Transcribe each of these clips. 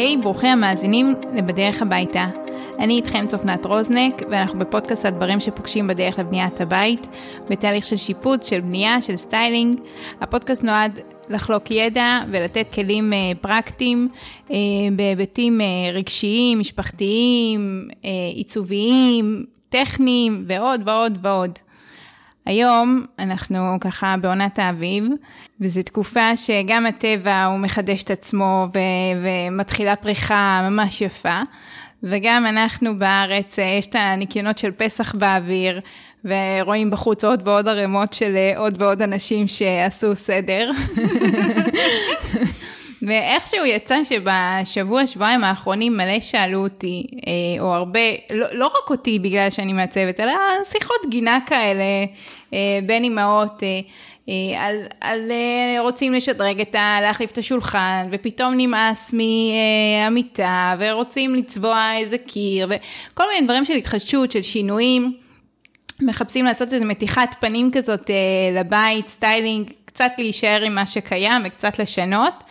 היי, היי, ברוכים המאזינים ל"בדרך הביתה". אני איתכם צופנת רוזנק, ואנחנו בפודקאסט הדברים שפוגשים בדרך לבניית הבית, בתהליך של שיפוץ, של בנייה, של סטיילינג. הפודקאסט נועד לחלוק ידע ולתת כלים uh, פרקטיים uh, בהיבטים uh, רגשיים, משפחתיים, uh, עיצוביים, טכניים ועוד ועוד ועוד. היום אנחנו ככה בעונת האביב, וזו תקופה שגם הטבע הוא מחדש את עצמו ו- ומתחילה פריחה ממש יפה, וגם אנחנו בארץ, אה, יש את הניקיונות של פסח באוויר, ורואים בחוץ עוד ועוד ערימות של אה, עוד ועוד אנשים שעשו סדר. ואיכשהו יצא שבשבוע, שבועיים האחרונים מלא שאלו אותי, אה, או הרבה, לא, לא רק אותי בגלל שאני מעצבת, אלא שיחות גינה כאלה אה, בין אימהות, אה, על, על רוצים לשדרג את ה... להחליף את השולחן, ופתאום נמאס מהמיטה, ורוצים לצבוע איזה קיר, וכל מיני דברים של התחדשות, של שינויים. מחפשים לעשות איזה מתיחת פנים כזאת לבית, סטיילינג, קצת להישאר עם מה שקיים וקצת לשנות.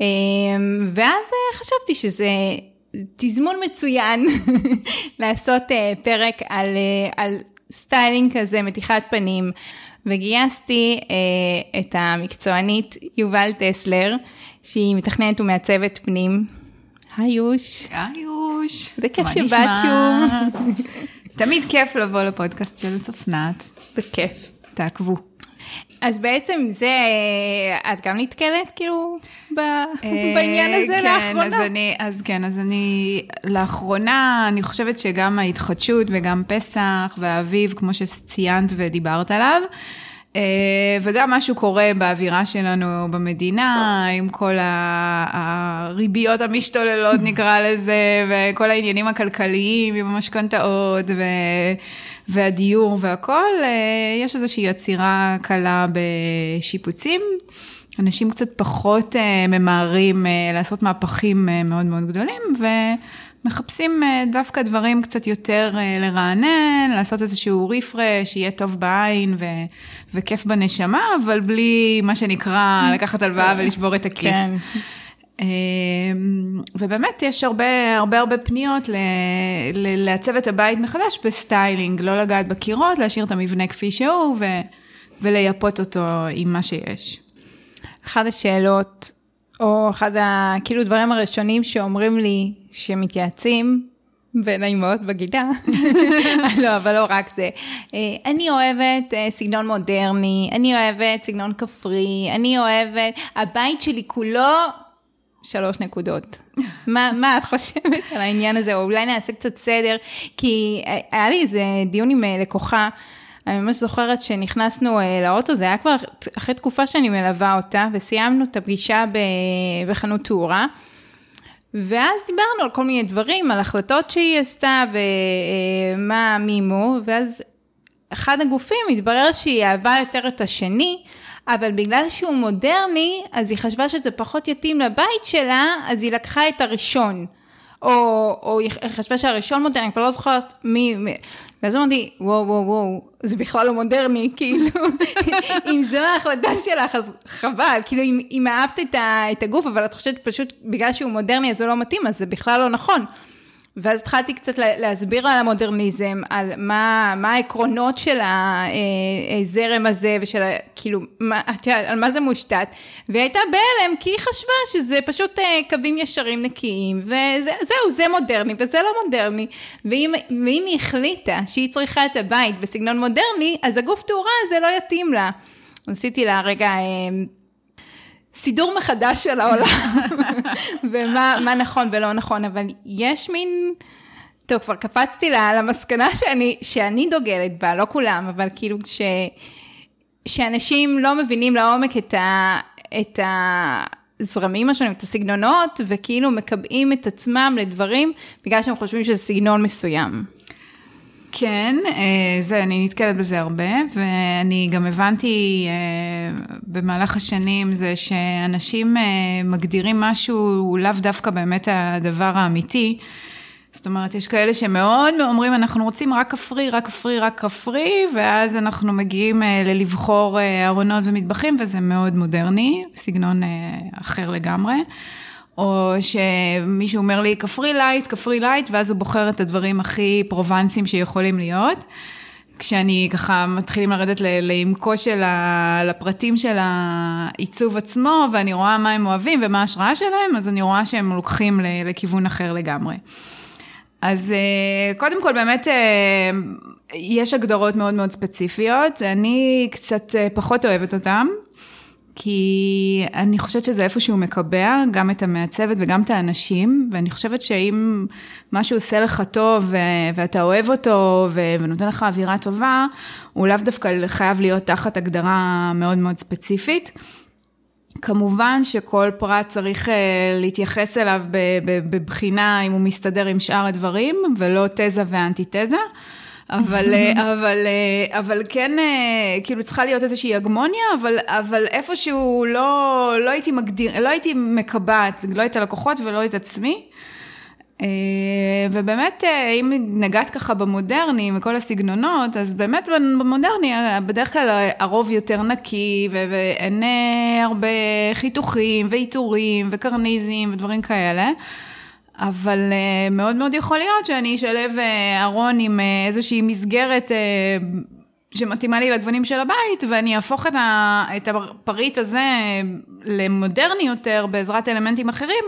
אמ, ואז אה, חשבתי שזה תזמון מצוין לעשות אה, פרק על, אה, על סטיילינג כזה, מתיחת פנים, וגייסתי את המקצוענית יובל טסלר, שהיא מתכננת ומעצבת פנים. היי יוש. היי יוש. זה כיף שבאת שוב. תמיד כיף לבוא לפודקאסט של צופנת. בכיף. תעקבו. אז בעצם זה, את גם נתקלת כאילו ב, בעניין הזה כן, לאחרונה? אז אני, אז כן, אז אני, לאחרונה, אני חושבת שגם ההתחדשות וגם פסח והאביב, כמו שציינת ודיברת עליו, אה, וגם משהו קורה באווירה שלנו במדינה, עם כל הריביות המשתוללות נקרא לזה, וכל העניינים הכלכליים עם המשכנתאות, ו... והדיור והכול, אה, יש איזושהי עצירה קלה בשיפוצים. אנשים קצת פחות אה, ממהרים לעשות מהפכים מאוד מאוד גדולים, ו... מחפשים דווקא דברים קצת יותר לרענן, לעשות איזשהו refresh, יהיה טוב בעין ו- וכיף בנשמה, אבל בלי מה שנקרא לקחת הלוואה ולשבור את הכיס. כן. ובאמת יש הרבה הרבה הרבה פניות ל- ל- לעצב את הבית מחדש בסטיילינג, לא לגעת בקירות, להשאיר את המבנה כפי שהוא ו- ולייפות אותו עם מה שיש. אחת השאלות או אחד ה... כאילו דברים הראשונים שאומרים לי שמתייעצים בין האימהות בגידה, לא, אבל לא רק זה. אה, אני אוהבת אה, סגנון מודרני, אני אוהבת סגנון כפרי, אני אוהבת, הבית שלי כולו שלוש נקודות. מה, מה את חושבת על העניין הזה, או אולי נעשה קצת סדר, כי אה, היה לי איזה דיון עם לקוחה, אני ממש זוכרת שנכנסנו לאוטו, זה היה כבר אחרי תקופה שאני מלווה אותה, וסיימנו את הפגישה בחנות תאורה. ואז דיברנו על כל מיני דברים, על החלטות שהיא עשתה ומה מימו, ואז אחד הגופים התברר שהיא אהבה יותר את השני, אבל בגלל שהוא מודרני, אז היא חשבה שזה פחות יתאים לבית שלה, אז היא לקחה את הראשון. או, או היא חשבה שהראשון מודרני, אני כבר לא זוכרת מי, מי. ואז אמרתי, וואו, וואו, וואו, זה בכלל לא מודרני, כאילו, אם זו ההחלטה שלך, אז חבל, כאילו, אם, אם אהבת את, ה, את הגוף, אבל את חושבת פשוט, בגלל שהוא מודרני, אז הוא לא מתאים, אז זה בכלל לא נכון. ואז התחלתי קצת להסביר על המודרניזם, על מה, מה העקרונות של הזרם הזה ושל, כאילו, מה, על מה זה מושתת, והיא הייתה בהלם כי היא חשבה שזה פשוט אה, קווים ישרים נקיים, וזהו, זה מודרני וזה לא מודרני, ואם, ואם היא החליטה שהיא צריכה את הבית בסגנון מודרני, אז הגוף תאורה הזה לא יתאים לה. עשיתי לה רגע... סידור מחדש של העולם, ומה נכון ולא נכון, אבל יש מין, טוב, כבר קפצתי למסקנה שאני, שאני דוגלת בה, לא כולם, אבל כאילו ש, שאנשים לא מבינים לעומק את, ה, את הזרמים השונים, את הסגנונות, וכאילו מקבעים את עצמם לדברים, בגלל שהם חושבים שזה סגנון מסוים. כן, אה, זה, אני נתקלת בזה הרבה, ואני גם הבנתי אה, במהלך השנים זה שאנשים אה, מגדירים משהו לאו דווקא באמת הדבר האמיתי. זאת אומרת, יש כאלה שמאוד אומרים, אנחנו רוצים רק כפרי, רק כפרי, רק כפרי, ואז אנחנו מגיעים ללבחור ארונות ומטבחים, וזה מאוד מודרני, סגנון אחר לגמרי. או שמישהו אומר לי כפרי light, כפרי light, ואז הוא בוחר את הדברים הכי פרובנסיים שיכולים להיות. כשאני ככה מתחילים לרדת לעמקו של ה... לפרטים של העיצוב עצמו, ואני רואה מה הם אוהבים ומה ההשראה שלהם, אז אני רואה שהם לוקחים לכיוון אחר לגמרי. אז אה, קודם כל באמת אה, יש הגדרות מאוד מאוד ספציפיות, אני קצת אה, פחות אוהבת אותן. כי אני חושבת שזה איפשהו מקבע גם את המעצבת וגם את האנשים, ואני חושבת שאם משהו עושה לך טוב ואתה אוהב אותו ונותן לך אווירה טובה, הוא לאו דווקא חייב להיות תחת הגדרה מאוד מאוד ספציפית. כמובן שכל פרט צריך אה, להתייחס אליו בבחינה אם הוא מסתדר עם שאר הדברים, ולא תזה ואנטיתזה. אבל, אה, אבל, אה, אבל כן, כאילו צריכה להיות איזושהי הגמוניה, אבל, אבל איפשהו לא, לא הייתי מגדיר, לא הייתי מקבעת, לא את הלקוחות ולא את עצמי. אה, ובאמת, אה, אם נגעת ככה במודרני, מכל הסגנונות, אז באמת במודרני, אה, בדרך כלל הרוב יותר נקי, ואין הרבה חיתוכים ועיטורים וקרניזים ודברים כאלה. אבל מאוד מאוד יכול להיות שאני אשלב ארון עם איזושהי מסגרת שמתאימה לי לגוונים של הבית, ואני אהפוך את הפריט הזה למודרני יותר בעזרת אלמנטים אחרים.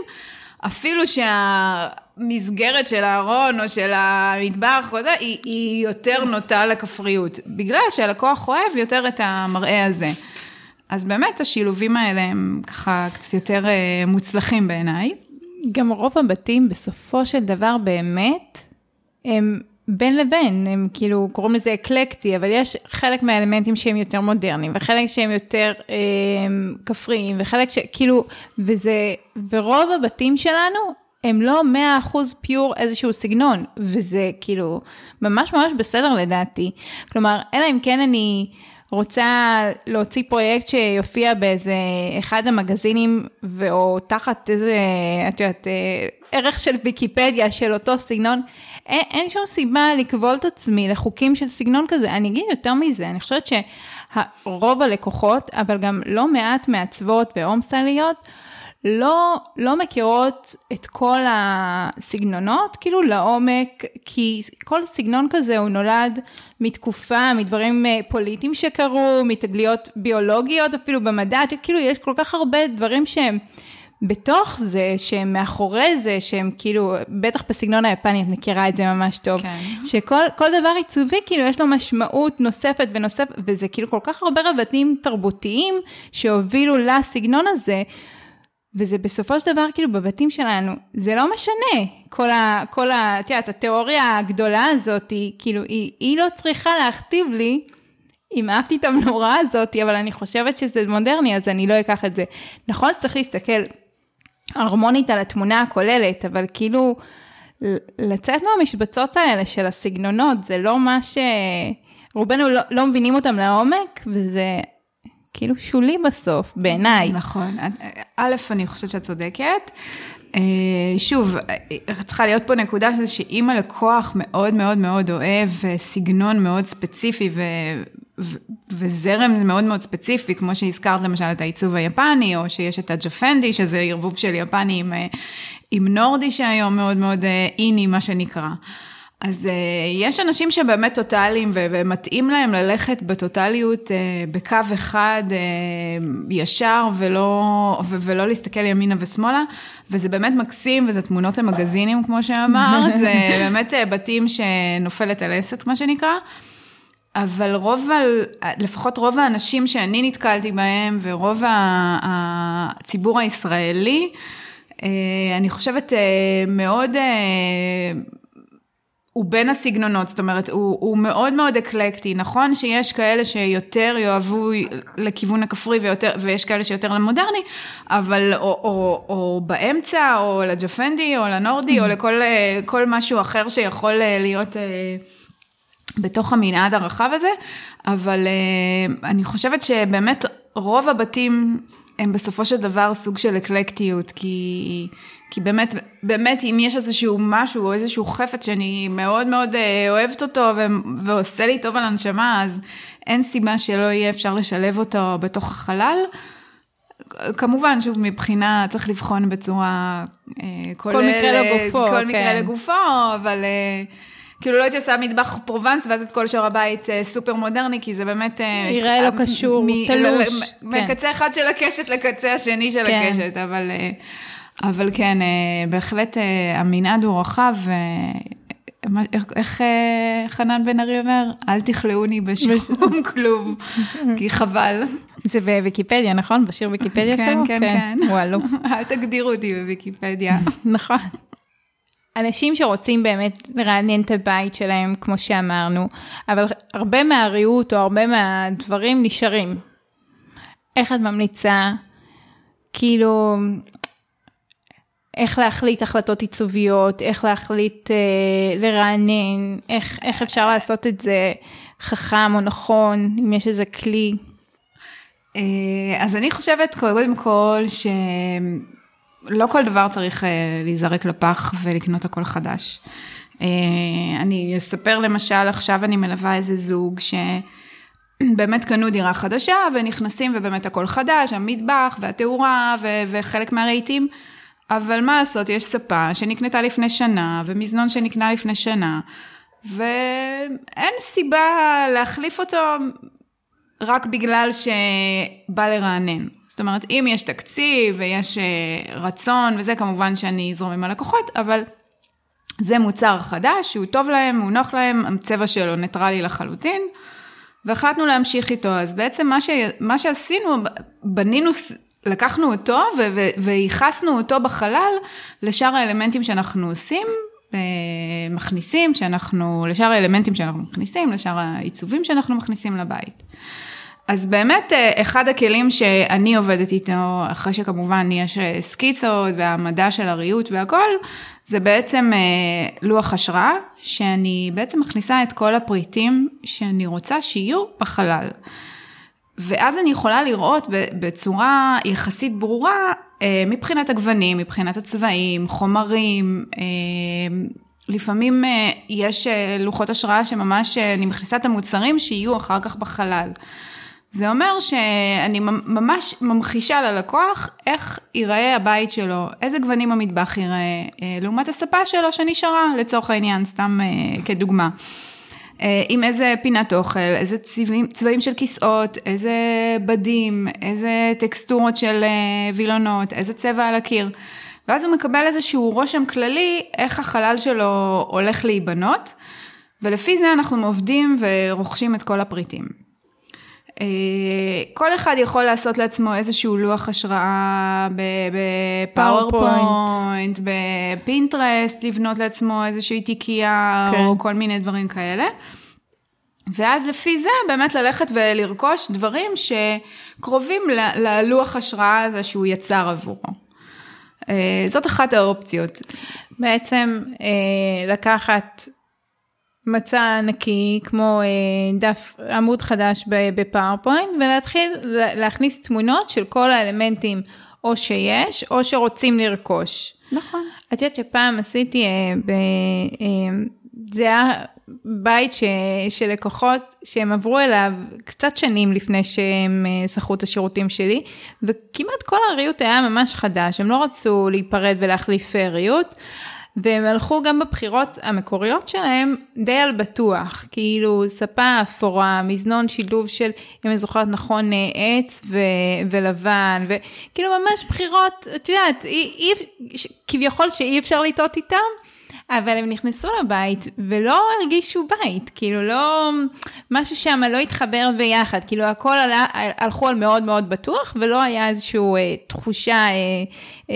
אפילו שהמסגרת של הארון או של המטבח או זה, היא, היא יותר נוטה לכפריות, בגלל שהלקוח אוהב יותר את המראה הזה. אז באמת השילובים האלה הם ככה קצת יותר מוצלחים בעיניי. גם רוב הבתים בסופו של דבר באמת, הם בין לבין, הם כאילו קוראים לזה אקלקטי, אבל יש חלק מהאלמנטים שהם יותר מודרניים, וחלק שהם יותר אה, כפריים, וחלק שכאילו, וזה, ורוב הבתים שלנו הם לא 100% פיור איזשהו סגנון, וזה כאילו ממש ממש בסדר לדעתי. כלומר, אלא אם כן אני רוצה להוציא פרויקט שיופיע באיזה אחד המגזינים, או תחת איזה, את יודעת, אה, ערך של ויקיפדיה של אותו סגנון, אין, אין שום סיבה לכבול את עצמי לחוקים של סגנון כזה. אני אגיד יותר מזה, אני חושבת שרוב הלקוחות, אבל גם לא מעט מעצבות והומסטייליות, לא, לא מכירות את כל הסגנונות, כאילו לעומק, כי כל סגנון כזה הוא נולד מתקופה, מדברים אה, פוליטיים שקרו, מתגליות ביולוגיות אפילו במדע, כאילו יש כל כך הרבה דברים שהם בתוך זה, שהם מאחורי זה, שהם כאילו, בטח בסגנון היפני את מכירה את זה ממש טוב, כן. שכל דבר עיצובי כאילו יש לו משמעות נוספת ונוספת, וזה כאילו כל כך הרבה רבדים תרבותיים שהובילו לסגנון הזה. וזה בסופו של דבר, כאילו, בבתים שלנו, זה לא משנה. כל ה... כל ה... את יודעת, התיאוריה הגדולה הזאת, היא, כאילו, היא, היא לא צריכה להכתיב לי אם אהבתי את המנורה הזאת, אבל אני חושבת שזה מודרני, אז אני לא אקח את זה. נכון שצריך להסתכל הרמונית על התמונה הכוללת, אבל כאילו, לצאת מהמשבצות האלה של הסגנונות, זה לא מה ש... רובנו לא, לא מבינים אותם לעומק, וזה כאילו שולי בסוף, בעיניי. נכון. א', אני חושבת שאת צודקת. אה, שוב, צריכה להיות פה נקודה שזה שאם הלקוח מאוד מאוד מאוד אוהב סגנון מאוד ספציפי ו... ו- וזרם מאוד מאוד ספציפי, כמו שהזכרת למשל את העיצוב היפני, או שיש את הג'פנדי, שזה ערבוב של יפני עם, אה, עם נורדי שהיום מאוד מאוד איני, אה, מה שנקרא. אז uh, יש אנשים שבאמת טוטאליים ומתאים להם ללכת בטוטאליות uh, בקו אחד uh, ישר ולא, ולא להסתכל ימינה ושמאלה, וזה באמת מקסים, וזה תמונות למגזינים כמו שאמרת, זה באמת uh, בתים שנופלת על עסק מה שנקרא. אבל רוב, לפחות רוב האנשים שאני נתקלתי בהם ורוב הציבור הישראלי, אני חושבת מאוד הוא בין הסגנונות, זאת אומרת, הוא, הוא מאוד מאוד אקלקטי. נכון שיש כאלה שיותר יאהבו לכיוון הכפרי ויותר, ויש כאלה שיותר למודרני, אבל או, או, או באמצע, או לג'פנדי, או לנורדי, או. לכל משהו אחר שיכול להיות אה, בתוך המנעד הרחב הזה, אבל אה, אני חושבת שבאמת רוב הבתים הם בסופו של דבר סוג של אקלקטיות, כי, כי באמת, באמת אם יש איזשהו משהו או איזשהו חפץ שאני מאוד מאוד אה, אוהבת אותו ו, ועושה לי טוב על הנשמה, אז אין סיבה שלא יהיה אפשר לשלב אותו בתוך החלל. כמובן, שוב, מבחינה, צריך לבחון בצורה אה, כל מקרה לגופו, כל כן. מקרה לגופו, אבל אה, כאילו לא הייתי עושה מטבח פרובנס, ואז את כל שער הבית אה, סופר מודרני, כי זה באמת... אה, יראה לא מ- קשור, מ- תלוש, ל- כן. מקצה אחד של הקשת לקצה השני של כן. הקשת, אבל, אה, אבל כן, אה, בהחלט אה, המנעד הוא רחב. אה, איך, איך חנן בן ארי אומר? אל תכלאוני בשום כלוב, כי חבל. זה בוויקיפדיה, נכון? בשיר ויקיפדיה כן, שלו? כן, כן. וואלו. אל תגדירו אותי בוויקיפדיה. נכון. אנשים שרוצים באמת לרענן את הבית שלהם, כמו שאמרנו, אבל הרבה מהריהוט או הרבה מהדברים נשארים. איך את ממליצה, כאילו, איך להחליט החלטות עיצוביות, איך להחליט אה, לרענן, איך, איך אפשר לעשות את זה חכם או נכון, אם יש איזה כלי. אה, אז אני חושבת קודם כל שלא כל דבר צריך אה, להיזרק לפח ולקנות הכל חדש. אה, אני אספר למשל, עכשיו אני מלווה איזה זוג שבאמת קנו דירה חדשה ונכנסים ובאמת הכל חדש, המטבח והתאורה ו- וחלק מהרהיטים. אבל מה לעשות, יש ספה שנקנתה לפני שנה ומזנון שנקנה לפני שנה, ואין סיבה להחליף אותו רק בגלל שבא לרענן. זאת אומרת, אם יש תקציב ויש אה, רצון וזה, כמובן שאני אזרום עם הלקוחות, אבל זה מוצר חדש, שהוא טוב להם, הוא נוח להם, הצבע שלו ניטרלי לחלוטין, והחלטנו להמשיך איתו. אז בעצם מה, ש... מה שעשינו, בנינו, לקחנו אותו וייחסנו אותו בחלל לשאר האלמנטים שאנחנו עושים, אה, מכניסים, שאנחנו, לשאר האלמנטים שאנחנו מכניסים, לשאר העיצובים שאנחנו מכניסים לבית. אז באמת אה, אחד הכלים שאני עובדת איתו, אחרי שכמובן יש אה, סקיצות והעמדה של הריהוט והכל, זה בעצם לוח השראה, שאני בעצם מכניסה את כל הפריטים שאני רוצה שיהיו בחלל. ואז אני יכולה לראות בצורה יחסית ברורה אה, מבחינת הגוונים, מבחינת הצבעים, חומרים, אה, לפעמים אה, יש לוחות השראה שממש אני מכניסה את המוצרים שיהיו אחר כך בחלל. זה אומר שאני ממש ממחישה ללקוח איך ייראה הבית שלו, איזה גוונים המטבח ייראה, אה, לעומת הספה שלו שנשארה לצורך העניין, סתם כדוגמה. אה, עם איזה פינת אוכל, איזה צבעים, צבעים של כיסאות, איזה בדים, איזה טקסטורות של אה, וילונות, איזה צבע על הקיר. ואז הוא מקבל איזשהו רושם כללי איך החלל שלו הולך להיבנות, ולפי זה אנחנו עובדים ורוכשים את כל הפריטים. אה, כל אחד יכול לעשות לעצמו איזשהו לוח השראה ב-PowerPoint, ב-Pinterest, לבנות לעצמו איזושהי תיקייה כן. או כל מיני דברים כאלה. ואז לפי זה באמת ללכת ולרכוש דברים שקרובים ללוח השראה הזה שהוא יצר עבורו. אה, זאת אחת האופציות. בעצם אה, לקחת מצע נקי, כמו אה, דף עמוד חדש בפאורפוינט, ולהתחיל לה- להכניס תמונות של כל האלמנטים או שיש, או שרוצים לרכוש. נכון. את יודעת שפעם עשיתי, אה, ב, אה, זה היה בית ש, של לקוחות שהם עברו אליו קצת שנים לפני שהם אה, שכרו את השירותים שלי, וכמעט כל הריהוט היה ממש חדש, הם לא רצו להיפרד ולהחליף אה, ריהוט. והם הלכו גם בבחירות המקוריות שלהם די על בטוח, כאילו ספה אפורה, מזנון שילוב של, אם אני זוכרת נכון, אה, עץ ו- ולבן, וכאילו ממש בחירות, את יודעת, אי, אי, ש- כביכול שאי אפשר לטעות איתם, אבל הם נכנסו לבית ולא הרגישו בית, כאילו לא, משהו שם לא התחבר ביחד, כאילו הכל עלה, הלכו על מאוד מאוד בטוח ולא היה איזושהי אה, תחושה, אה, אה,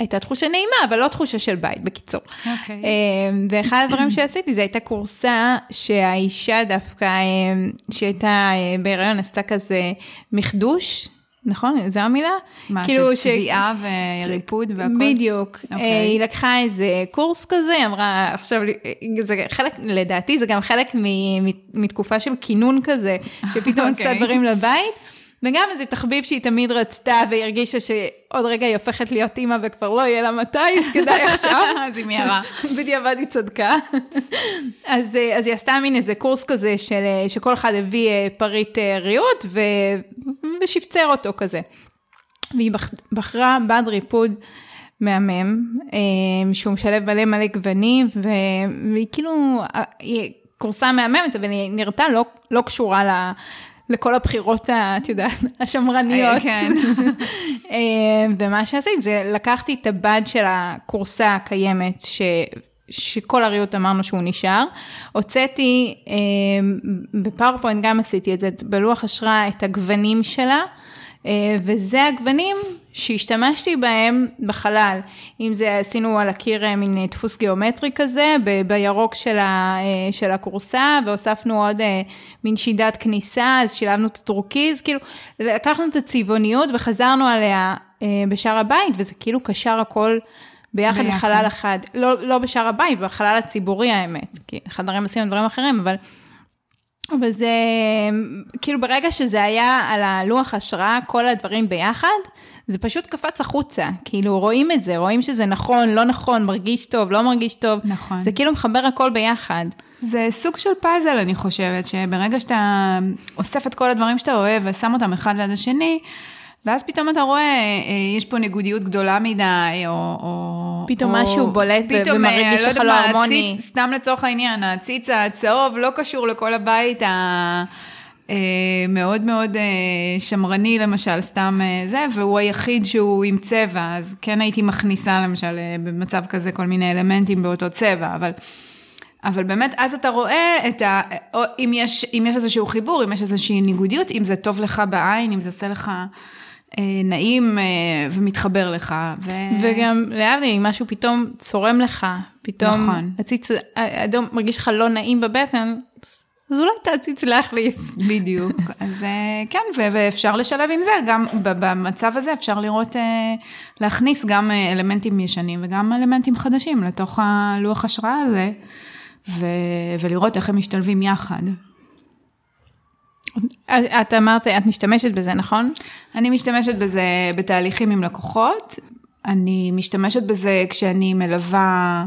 הייתה תחושה נעימה, אבל לא תחושה של בית, בקיצור. אוקיי. אמ, ואחד הדברים שעשיתי, זה הייתה קורסה שהאישה דווקא, אמ, שהייתה אה, בהיריון, עשתה כזה מחדוש, נכון? זו המילה? מה, כאילו של ש- צביעה וריפוד והכל? בדיוק. אוקיי. אה, היא לקחה איזה קורס כזה, היא אמרה, עכשיו, זה חלק, לדעתי זה גם חלק מ- מתקופה של כינון כזה, שפתאום עשתה אוקיי. דברים לבית. וגם איזה תחביב שהיא תמיד רצתה, והיא הרגישה שעוד רגע היא הופכת להיות אימא וכבר לא יהיה לה מתי, אז כדאי עכשיו. אז היא מיהרה. בדיעבד היא צדקה. אז, אה, אז היא עשתה מין איזה קורס כזה של, אה, שכל אחד הביא אה, פריט ריהוט ו, ושפצר אותו כזה. והיא בחרה בד ריפוד מהמם, שהוא משלב מלא מלא גוונים, והיא כאילו, היא קורסה מהממת, אבל היא נראתה לא, לא קשורה ל... לכל הבחירות, את יודעת, השמרניות. כן. ומה שעשית זה לקחתי את הבד של הכורסה הקיימת, ש... שכל הריהוט אמרנו שהוא נשאר. הוצאתי, אה, ב-PowerPoint גם עשיתי את זה, בלוח השראה את הגוונים שלה, אה, וזה הגוונים שהשתמשתי בהם בחלל. אם זה עשינו על הקיר אה, מין דפוס גיאומטרי כזה, ב- בירוק של, ה, אה, של הכורסה, והוספנו עוד אה, מין שידת כניסה, אז שילבנו את הטורקיז, כאילו, לקחנו את הצבעוניות וחזרנו עליה אה, בשאר הבית, וזה כאילו קשר הכל. ביחד, ביחד. לחלל אחד, לא, לא בשאר הבית, בחלל הציבורי האמת, כי חדרים עשינו דברים אחרים, אבל, אבל זה, כאילו ברגע שזה היה על הלוח השראה, כל הדברים ביחד, זה פשוט קפץ החוצה, כאילו רואים את זה, רואים שזה נכון, לא נכון, מרגיש טוב, לא מרגיש טוב, נכון. זה כאילו מחבר הכל ביחד. זה סוג של פאזל, אני חושבת, שברגע שאתה אוסף את כל הדברים שאתה אוהב ושם אותם אחד ליד השני, ואז פתאום אתה רואה, אה, יש פה ניגודיות גדולה מדי, או... או פתאום או, משהו בולט פתאום, ומרגיש לא לך לא הרמוני. הציץ, סתם לצורך העניין, הציץ הצהוב לא קשור לכל הבית ה... מאוד מאוד שמרני למשל, סתם זה, והוא היחיד שהוא עם צבע, אז כן הייתי מכניסה למשל במצב כזה כל מיני אלמנטים באותו צבע, אבל... אבל באמת, אז אתה רואה את ה... או אם יש, אם יש איזשהו חיבור, אם יש איזושהי ניגודיות, אם זה טוב לך בעין, אם זה עושה לך אה, נעים אה, ומתחבר לך. ו... וגם להבדיל, אם משהו פתאום צורם לך, פתאום נכון. הציץ האדום מרגיש לך לא נעים בבטן, אז אולי תעציץ להחליף. בדיוק. אז אה, כן, ו- ואפשר לשלב עם זה, גם במצב הזה אפשר לראות, אה, להכניס גם אה, אלמנטים ישנים וגם אלמנטים חדשים לתוך הלוח השראה הזה, ו- ולראות איך הם משתלבים יחד. את אמרת, את משתמשת בזה, נכון? אני משתמשת בזה בתהליכים עם לקוחות, אני משתמשת בזה כשאני מלווה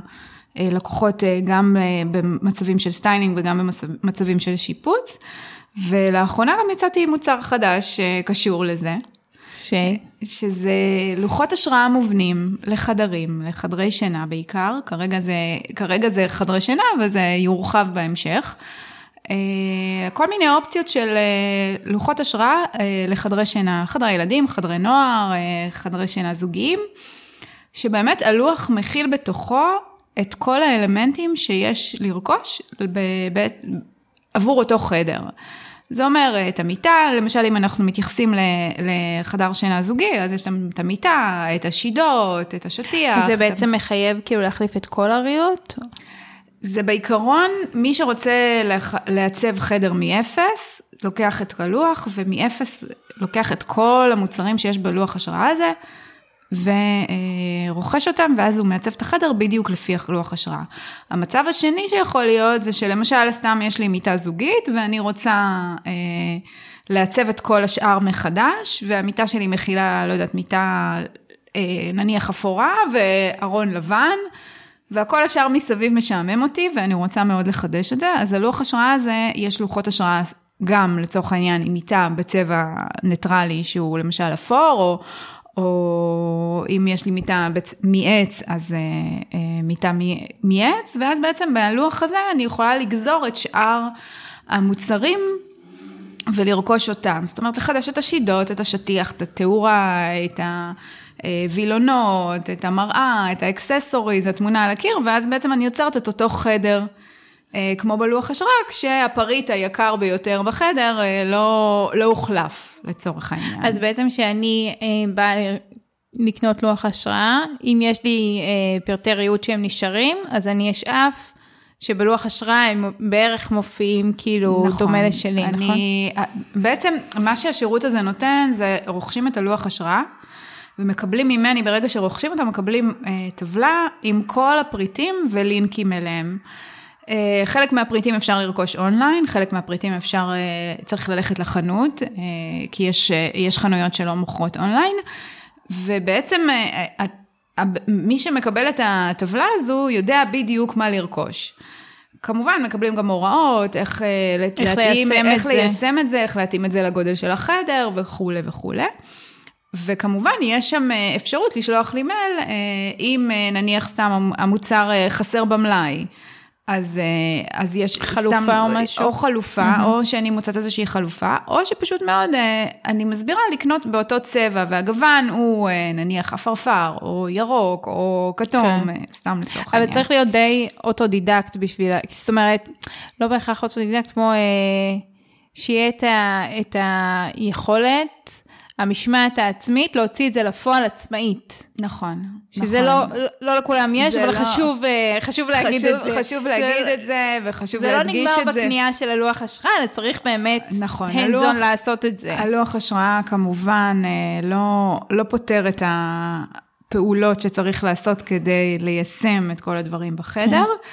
לקוחות גם במצבים של סטיילינג וגם במצבים של שיפוץ, ולאחרונה גם יצאתי עם מוצר חדש שקשור לזה. ש? שזה לוחות השראה מובנים לחדרים, לחדרי שינה בעיקר, כרגע זה, כרגע זה חדרי שינה וזה יורחב בהמשך. כל מיני אופציות של לוחות השראה לחדרי שינה, חדרי ילדים, חדרי נוער, חדרי שינה זוגיים, שבאמת הלוח מכיל בתוכו את כל האלמנטים שיש לרכוש בבית, עבור אותו חדר. זה אומר את המיטה, למשל אם אנחנו מתייחסים לחדר שינה זוגי, אז יש שם את המיטה, את השידות, את השטיח. זה בעצם את... מחייב כאילו להחליף את כל הריהוט? זה בעיקרון, מי שרוצה לעצב חדר מאפס, לוקח את הלוח, ומאפס לוקח את כל המוצרים שיש בלוח השראה הזה, ורוכש אותם, ואז הוא מעצב את החדר בדיוק לפי לוח השראה. המצב השני שיכול להיות, זה שלמשל, סתם יש לי מיטה זוגית, ואני רוצה אה, לעצב את כל השאר מחדש, והמיטה שלי מכילה, לא יודעת, מיטה אה, נניח אפורה, וארון לבן. והכל השאר מסביב משעמם אותי, ואני רוצה מאוד לחדש את זה, אז הלוח השראה הזה, יש לוחות השראה גם לצורך העניין עם מיטה בצבע ניטרלי שהוא למשל אפור, או, או אם יש לי מיטה מעץ, אז אה, אה, מיטה מעץ, ואז בעצם בלוח הזה אני יכולה לגזור את שאר המוצרים ולרכוש אותם. זאת אומרת, לחדש את השידות, את השטיח, את התאורה, את ה... וילונות, את המראה, את ה-accessories, התמונה על הקיר, ואז בעצם אני יוצרת את אותו חדר, כמו בלוח השראה, כשהפריט היקר ביותר בחדר לא, לא הוחלף, לצורך העניין. אז בעצם כשאני באה לקנות לוח השראה, אם יש לי פרטי ריהוט שהם נשארים, אז אני אשאף. שבלוח השראה הם בערך מופיעים כאילו נכון, דומה לשלי, אני, נכון? בעצם מה שהשירות הזה נותן זה רוכשים את הלוח השראה, ומקבלים ממני, ברגע שרוכשים אותם, מקבלים אה, טבלה עם כל הפריטים ולינקים אליהם. אה, חלק מהפריטים אפשר לרכוש אונליין, חלק מהפריטים אפשר, אה, צריך ללכת לחנות, אה, כי יש, יש חנויות שלא מוכרות אונליין, ובעצם מי שמקבל את הטבלה הזו יודע בדיוק מה לרכוש. כמובן, מקבלים גם הוראות, איך, איך, להתאים, ליישם, איך את ליישם. את זה, איך להתאים את זה לגודל של החדר וכולי וכולי. וכמובן, יש שם אפשרות לשלוח לי מייל, אם נניח סתם המוצר חסר במלאי. אז, אה, אז יש חלופה סתם, או משהו? או חלופה, אמ-הממ. או שאני מוצאת איזושהי חלופה, או שפשוט מאוד, אה, אני מסבירה לקנות באותו צבע, והגוון הוא אה, נניח עפרפר, או ירוק, או כתום, כן. סתם לצורך העניין. אבל צריך להיות די אוטודידקט בשביל, זאת אומרת, לא בהכרח אוטודידקט, כמו שיהיה את, ה, את היכולת. המשמעת העצמית, להוציא את זה לפועל עצמאית. נכון. שזה נכון. לא, לא לכולם יש, אבל לא... חשוב, אה, חשוב להגיד חשוב, את זה. חשוב להגיד זה, את זה, וחשוב להדגיש את זה. זה לא נגמר בקנייה של הלוח השראה, אלא צריך באמת נכון, הנדזון לעשות את זה. הלוח השראה כמובן אה, לא, לא פותר את הפעולות שצריך לעשות כדי ליישם את כל הדברים בחדר. כן.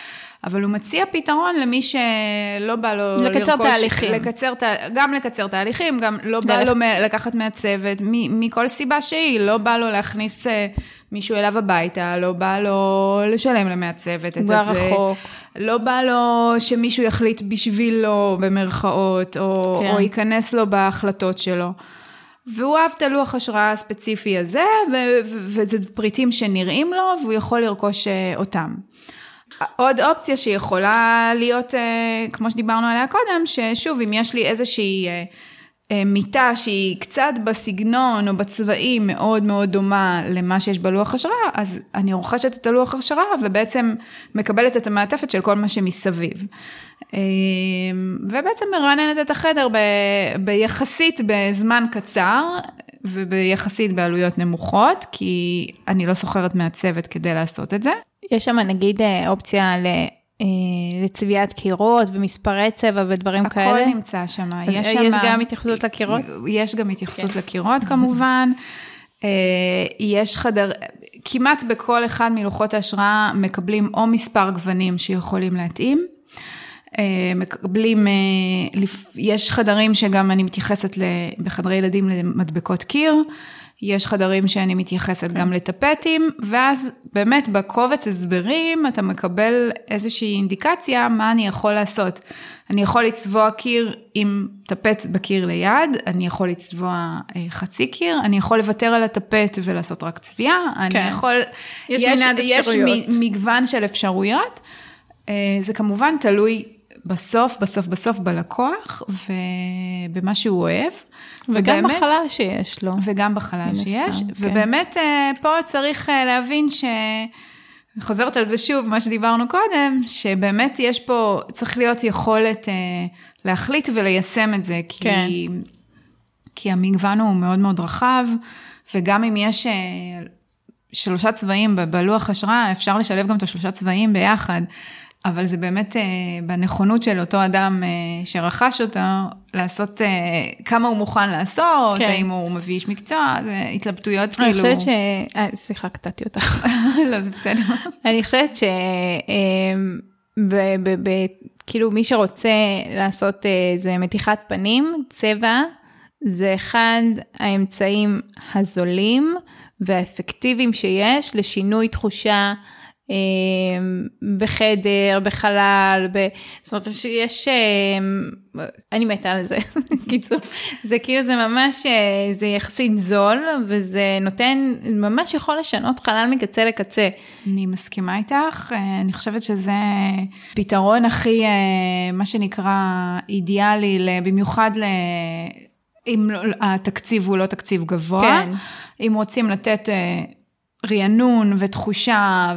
אבל הוא מציע פתרון למי שלא בא לו לקצר לרכוש, תהליכים. לקצר, גם לקצר תהליכים, גם לא בא לו לקחת מהצוות, מכל סיבה שהיא, לא בא לו להכניס אה, מישהו אליו הביתה, לא בא לו לשלם למעצבת את זה. רחוק. לא בא לו שמישהו יחליט בשבילו, במרכאות, או, כן. או ייכנס לו בהחלטות שלו. והוא אהב את הלוח השראה הספציפי הזה, וזה פריטים שנראים לו, והוא יכול לרכוש אה, אותם. עוד אופציה שיכולה להיות, אה, כמו שדיברנו עליה קודם, ששוב, אם יש לי איזושהי אה, אה, מיטה שהיא קצת בסגנון או בצבעים מאוד מאוד דומה למה שיש בלוח השראה, אז אני רוכשת את הלוח השראה ובעצם מקבלת את המעטפת של כל מה שמסביב. ובעצם מרעננת את החדר ב, ביחסית בזמן קצר וביחסית בעלויות נמוכות, כי אני לא סוחרת מהצוות כדי לעשות את זה. יש שם נגיד אה, אופציה ל... אה, לצביעת קירות ומספרי צבע ודברים הכל כאלה. הכל נמצא שם. יש, שם... יש גם התייחסות לקירות? יש גם התייחסות כן. לקירות כמובן. אה, יש חדר, כמעט בכל אחד מלוחות ההשראה מקבלים או מספר גוונים שיכולים להתאים. מקבלים, יש חדרים שגם אני מתייחסת בחדרי ילדים למדבקות קיר. יש חדרים שאני מתייחסת גם לטפטים, ואז באמת בקובץ הסברים אתה מקבל איזושהי אינדיקציה מה אני יכול לעשות. אני יכול לצבוע קיר עם טפט בקיר ליד, אני יכול לצבוע אה, חצי קיר, אני יכול לוותר על הטפט ולעשות רק צביעה, כן. אני יכול... יש, יש מנעד אפשרויות. יש מגוון של אפשרויות. אה, זה כמובן תלוי בסוף, בסוף, בסוף בלקוח ובמה שהוא אוהב. וגם ובאמת, בחלל שיש לו. וגם בחלל שיש, כן. ובאמת אה, פה צריך אה, להבין ש... חוזרת על זה שוב, מה שדיברנו קודם, שבאמת יש פה, צריך להיות יכולת אה, להחליט וליישם את זה, כי, כן. כי המגוון הוא מאוד מאוד רחב, וגם אם יש שלושה צבעים בלוח השראה, אפשר לשלב גם את השלושה צבעים ביחד. אבל זה באמת אה, בנכונות של אותו אדם אה, שרכש אותו, לעשות אה, כמה הוא מוכן לעשות, כן. האם הוא מביא איש מקצוע, זה התלבטויות כאילו. אני חושבת ש... סליחה, קטעתי אותך. לא, זה בסדר. אני חושבת ש... כאילו מי שרוצה לעשות איזה מתיחת פנים, צבע, זה אחד האמצעים הזולים והאפקטיביים שיש לשינוי תחושה. אמ, בחדר, בחלל, ב... זאת אומרת שיש, אמ, אני מתה על זה, קיצור, זה כאילו זה ממש, אה, זה יחסית זול, וזה נותן, ממש יכול לשנות חלל מקצה לקצה. אני מסכימה איתך, אה, אני חושבת שזה פתרון הכי, אה, מה שנקרא, אידיאלי, במיוחד ל... אם לא, התקציב הוא לא תקציב גבוה, כן. אם רוצים לתת רענון ותחושה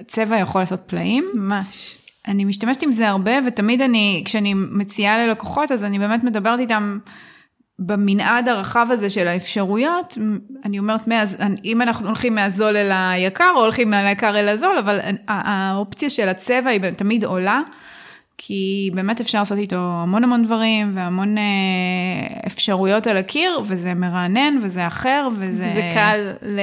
וצבע יכול לעשות פלאים. ממש. אני משתמשת עם זה הרבה ותמיד אני, כשאני מציעה ללקוחות אז אני באמת מדברת איתם במנעד הרחב הזה של האפשרויות, אני אומרת, אם אנחנו הולכים מהזול אל היקר או הולכים מהיקר אל הזול, אבל האופציה של הצבע היא תמיד עולה. כי באמת אפשר לעשות איתו המון המון דברים והמון אה, אפשרויות על הקיר, וזה מרענן וזה אחר וזה... זה קל ל...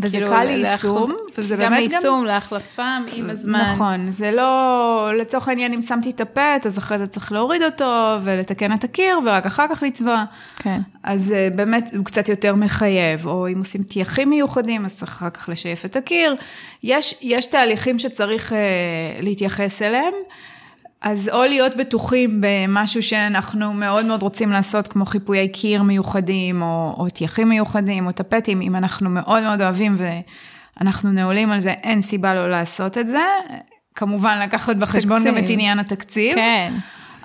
וזה כאילו, קל ליישום, וזה גם באמת גם... ליישום, להחלפה עם הזמן. נכון, זה לא, לצורך העניין אם שמתי טפט, אז אחרי זה צריך להוריד אותו ולתקן את הקיר ורק אחר כך לצבוע. כן. אז אה, באמת הוא קצת יותר מחייב, או אם עושים טייחים מיוחדים, אז צריך אחר כך לשייף את הקיר. יש, יש תהליכים שצריך אה, להתייחס אליהם, אז או להיות בטוחים במשהו שאנחנו מאוד מאוד רוצים לעשות, כמו חיפויי קיר מיוחדים, או, או טייחים מיוחדים, או טפטים, אם אנחנו מאוד מאוד אוהבים ואנחנו נעולים על זה, אין סיבה לא לעשות את זה. כמובן לקחת בחשבון תקציב. גם את עניין התקציב. כן.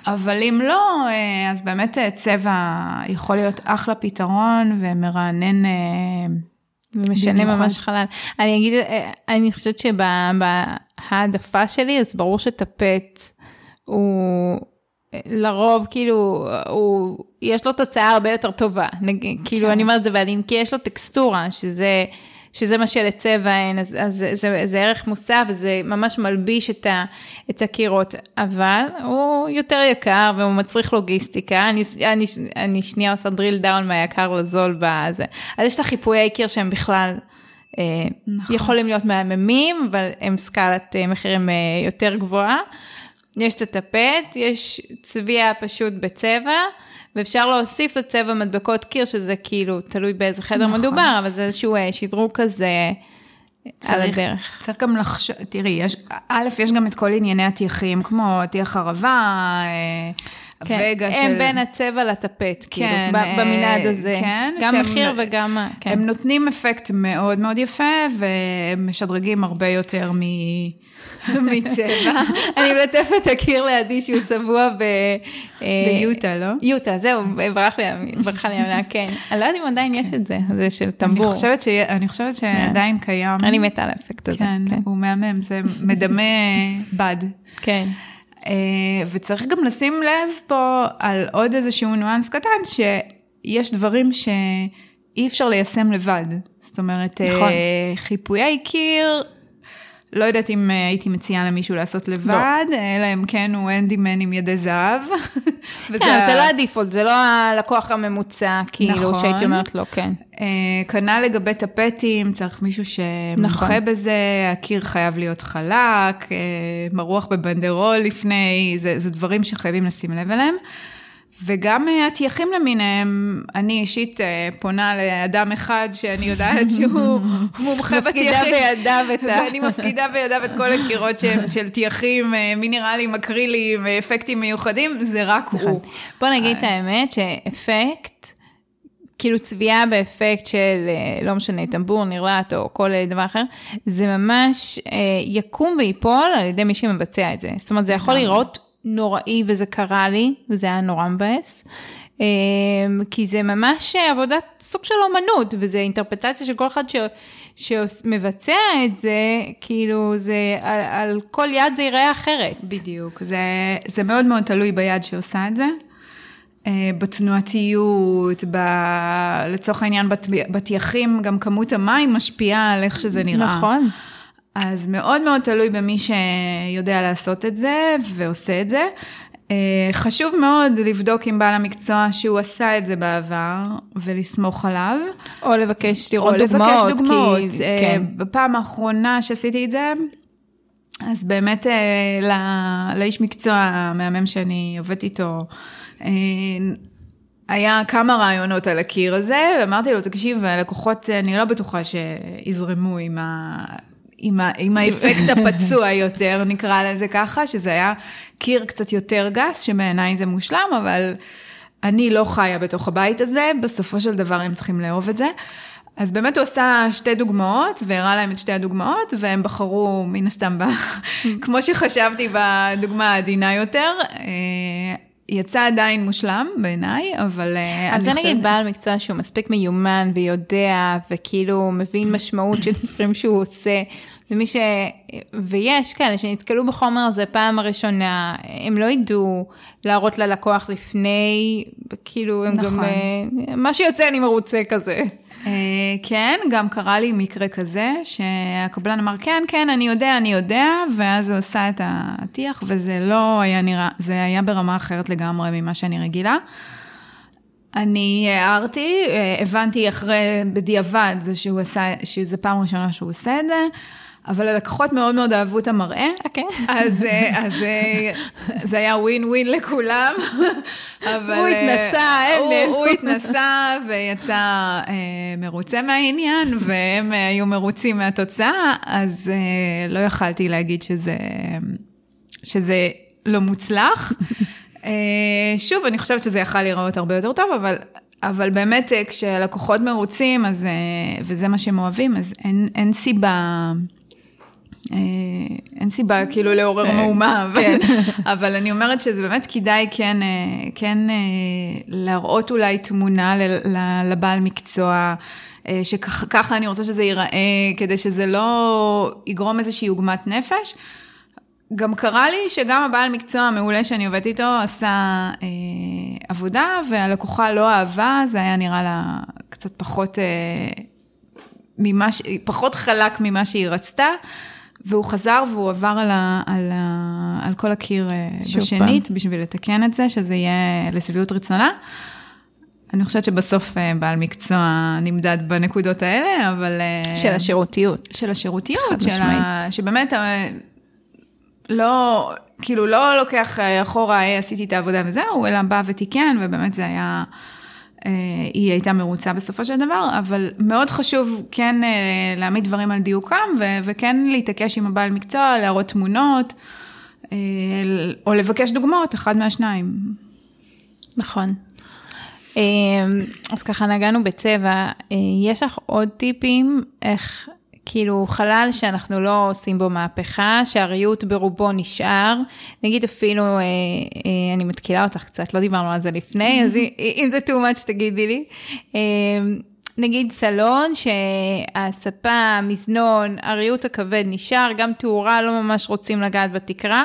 אבל אם לא, אה, אז באמת אה, צבע יכול להיות אחלה פתרון ומרענן. אה, ומשנה. ממש חלל. אני אגיד, אני חושבת שבהעדפה שלי, אז ברור שטפט הוא לרוב, כאילו, הוא, יש לו תוצאה הרבה יותר טובה. נגיד, כאילו, אני אומרת את זה בעדין, כי יש לו טקסטורה, שזה... שזה מה שלצבע אין, אז, אז זה, זה, זה ערך מוסף וזה ממש מלביש את, ה, את הקירות, אבל הוא יותר יקר והוא מצריך לוגיסטיקה, אני, אני, אני שנייה עושה drill down מהיקר לזול בזה. אז יש את החיפויי קיר שהם בכלל אה, נכון. יכולים להיות מהממים, אבל הם סקלת אה, מחירים אה, יותר גבוהה. יש את הטפט, יש צביעה פשוט בצבע, ואפשר להוסיף לצבע מדבקות קיר, שזה כאילו תלוי באיזה חדר נכון. מדובר, אבל זה איזשהו אה, שדרוג כזה על צריך- הדרך. צריך גם לחשוב, תראי, יש, א', יש גם את כל ענייני הטיחים, כמו טיח ערבה, אה, כן, וגה של... הם בין הצבע לטפט, כאילו, כן, ב- אה, במנעד הזה. כן, גם שהם- מחיר וגם... כן. הם נותנים אפקט מאוד מאוד יפה, והם משדרגים הרבה יותר מ... מצבע. אני מלטפת את הקיר לידי שהוא צבוע ב... אה, ביוטה, לא? יוטה, זהו, ברח לי, ברחה לי המילה, כן. אני לא יודעת אם עדיין יש את זה, זה של אני טמבור. חושבת, ש... אני חושבת שעדיין קיים. אני מתה על האפקט הזה. כן, כן. הוא מהמם, זה מדמה בד. כן. אה, וצריך גם לשים לב פה על עוד איזשהו ניואנס קטן, שיש דברים שאי אפשר ליישם לבד. זאת אומרת. נכון. חיפויי קיר, לא יודעת אם אה, הייתי מציעה למישהו לעשות לבד, אלא אם כן הוא הנדימן עם ידי זהב. וזה כן, זה לא הדיפולט, זה לא הלקוח הממוצע, כאילו, נכון. שהייתי אומרת לו, כן. אה, כנ"ל לגבי טפטים, צריך מישהו שמומחה נכון. בזה, הקיר חייב להיות חלק, אה, מרוח בבנדרול לפני, זה, זה דברים שחייבים לשים לב אליהם. וגם אה, הטייחים למיניהם, אני אישית אה, פונה לאדם אחד שאני יודעת שהוא מומחה מפקידה בטייחים. בידיו את ה... ואני מפקידה בידיו את כל הקירות שהם של טייחים, אה, מינרלים, אקרילים, אפקטים מיוחדים, זה רק הוא. בוא נגיד את האמת, שאפקט, כאילו צביעה באפקט של, לא משנה, טמבור, נרלט או כל דבר אחר, זה ממש יקום ויפול על ידי מי שמבצע את זה. זאת אומרת, זה יכול להיראות נוראי, וזה קרה לי, וזה היה נורא מבאס. אה, כי זה ממש עבודת סוג של אומנות, וזה אינטרפטציה של כל אחד ש... שמבצע את זה, כאילו, זה, על, על כל יד זה ייראה אחרת. בדיוק, זה, זה מאוד מאוד תלוי ביד שעושה את זה. אה, בתנועתיות, ב... לצורך העניין בטייחים, גם כמות המים משפיעה על איך שזה נראה. נכון. אז מאוד מאוד תלוי במי שיודע לעשות את זה ועושה את זה. אה, חשוב מאוד לבדוק עם בעל המקצוע שהוא עשה את זה בעבר ולסמוך עליו. או לבקש לראות או דוגמאות. לבקש דוגמאות. כי, אה, כן. בפעם האחרונה שעשיתי את זה, אז באמת אה, ל- לאיש מקצוע המהמם שאני עובדת איתו, היה כמה רעיונות על הקיר הזה, ואמרתי לו, תקשיב, הלקוחות, אני לא בטוחה שיזרמו עם ה... עם, ה, עם האפקט הפצוע יותר, נקרא לזה ככה, שזה היה קיר קצת יותר גס, שבעיניי זה מושלם, אבל אני לא חיה בתוך הבית הזה, בסופו של דבר הם צריכים לאהוב את זה. אז באמת הוא עשה שתי דוגמאות, והראה להם את שתי הדוגמאות, והם בחרו מן הסתם, ב... כמו שחשבתי, בדוגמה העדינה יותר. יצא עדיין מושלם בעיניי, אבל אה, אז זה אני נגיד בעל מקצוע שהוא מספיק מיומן ויודע, וכאילו מבין משמעות של דברים שהוא עושה. ומי ש... ויש כאלה שנתקלו בחומר הזה פעם הראשונה, הם לא ידעו להראות ללקוח לפני, כאילו הם גם, נכון. אה, מה שיוצא אני מרוצה כזה. אה, כן, גם קרה לי מקרה כזה, שהקבלן אמר, כן, כן, אני יודע, אני יודע, ואז הוא עשה את הטיח, וזה לא היה נראה, זה היה ברמה אחרת לגמרי ממה שאני רגילה. אני הערתי, אה, הבנתי אחרי, בדיעבד, זה שהוא עשה, שזו פעם ראשונה שהוא עושה את זה. אבל הלקוחות מאוד מאוד אהבו את המראה. אוקיי. אז, אה, אז אה, זה היה ווין ווין לכולם. אבל, הוא התנסה, אין הוא, הוא התנסה ויצא אה, מרוצה מהעניין, והם היו מרוצים מהתוצאה, אז לא יכלתי להגיד שזה, שזה לא מוצלח. שוב, אני חושבת שזה יכל להיראות הרבה יותר טוב, אבל אבל באמת, כשלקוחות מרוצים, אז, וזה מה שהם אוהבים, אז אין, אין סיבה אה, אין סיבה כאילו לעורר אה, מהומה, כן. אבל אני אומרת שזה באמת כדאי כן, אה, כן להראות אולי תמונה לבעל מקצוע, שככה אני רוצה שזה ייראה, כדי שזה לא יגרום איזושהי עוגמת נפש. גם קרה לי שגם הבעל מקצוע המעולה שאני עובדת איתו עשה אה, עבודה, והלקוחה לא אהבה, זה היה נראה לה קצת פחות, אה, ממה, פחות חלק ממה שהיא רצתה. והוא חזר והוא עבר על, ה, על, ה, על כל הקיר אה, בשנית, פעם. בשביל לתקן את זה, שזה יהיה לשביעות רצונה. אני חושבת שבסוף אה, בעל מקצוע נמדד בנקודות האלה, אבל... אה, של השירותיות. של השירותיות, של ה... שבאמת לא, כאילו לא לוקח אחורה, עשיתי את העבודה וזהו, אלא בא ותיקן, ובאמת זה היה... אה, היא הייתה מרוצה בסופו של דבר, אבל מאוד חשוב כן אה, להעמיד דברים על דיוקם, ו- וכן להתעקש עם הבעל מקצוע, להראות תמונות, אה, או לבקש דוגמאות, אחד מהשניים. נכון. אז ככה נגענו בצבע, יש לך עוד טיפים איך כאילו חלל שאנחנו לא עושים בו מהפכה, שהריהוט ברובו נשאר, נגיד אפילו, אה, אה, אני מתקילה אותך קצת, לא דיברנו על זה לפני, אז אם זה too much תגידי לי. אה, נגיד סלון שהספה, המזנון, הריהוט הכבד נשאר, גם תאורה לא ממש רוצים לגעת בתקרה.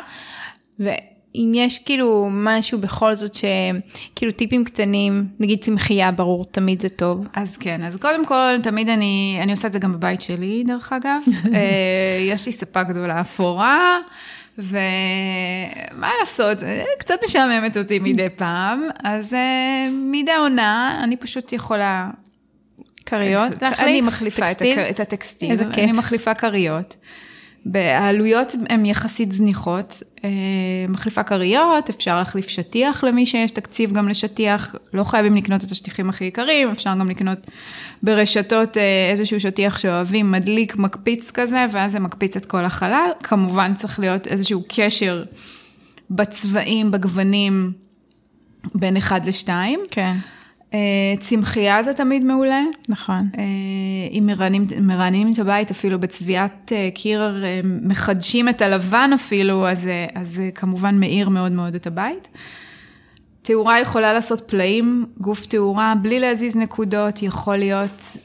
ו... אם יש כאילו משהו בכל זאת שכאילו טיפים קטנים, נגיד צמחייה, ברור, תמיד זה טוב. אז כן, אז קודם כל, תמיד אני, אני עושה את זה גם בבית שלי, דרך אגב. אה, יש לי ספה גדולה אפורה. ומה לעשות, קצת משעממת אותי מדי פעם, אז uh, מדי עונה אני פשוט יכולה... כריות להחליף? אני מחליפה טקסטיל? את הטקסטיל, איזה כיף. אני מחליפה כריות. העלויות הן יחסית זניחות, אה, מחליפה כריות, אפשר להחליף שטיח למי שיש תקציב גם לשטיח, לא חייבים לקנות את השטיחים הכי יקרים, אפשר גם לקנות ברשתות אה, איזשהו שטיח שאוהבים, מדליק, מקפיץ כזה, ואז זה מקפיץ את כל החלל. כמובן צריך להיות איזשהו קשר בצבעים, בגוונים, בין אחד לשתיים. כן. אה, צמחייה זה תמיד מעולה. נכון. אה, אם מרענים, מרענים את הבית אפילו בצביעת אה, קיר, מחדשים את הלבן אפילו, אז זה כמובן מאיר מאוד מאוד את הבית. תאורה יכולה לעשות פלאים, גוף תאורה, בלי להזיז נקודות, יכול להיות...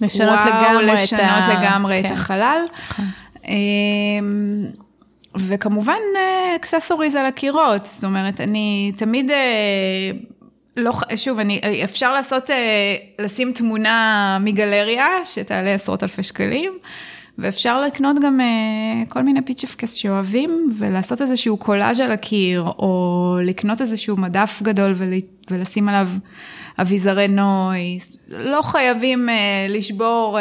לשנות וואו, לגמרי, לשנות את, ה... לגמרי כן. את החלל. נכון. וכמובן אקססוריז על הקירות, זאת אומרת, אני תמיד לא, שוב, אני, אפשר לעשות, אה, לשים תמונה מגלריה שתעלה עשרות אלפי שקלים, ואפשר לקנות גם אה, כל מיני פיצ'פקס שאוהבים, ולעשות איזשהו קולאז' על הקיר, או לקנות איזשהו מדף גדול ולשים עליו אביזרי נויס. לא חייבים אה, לשבור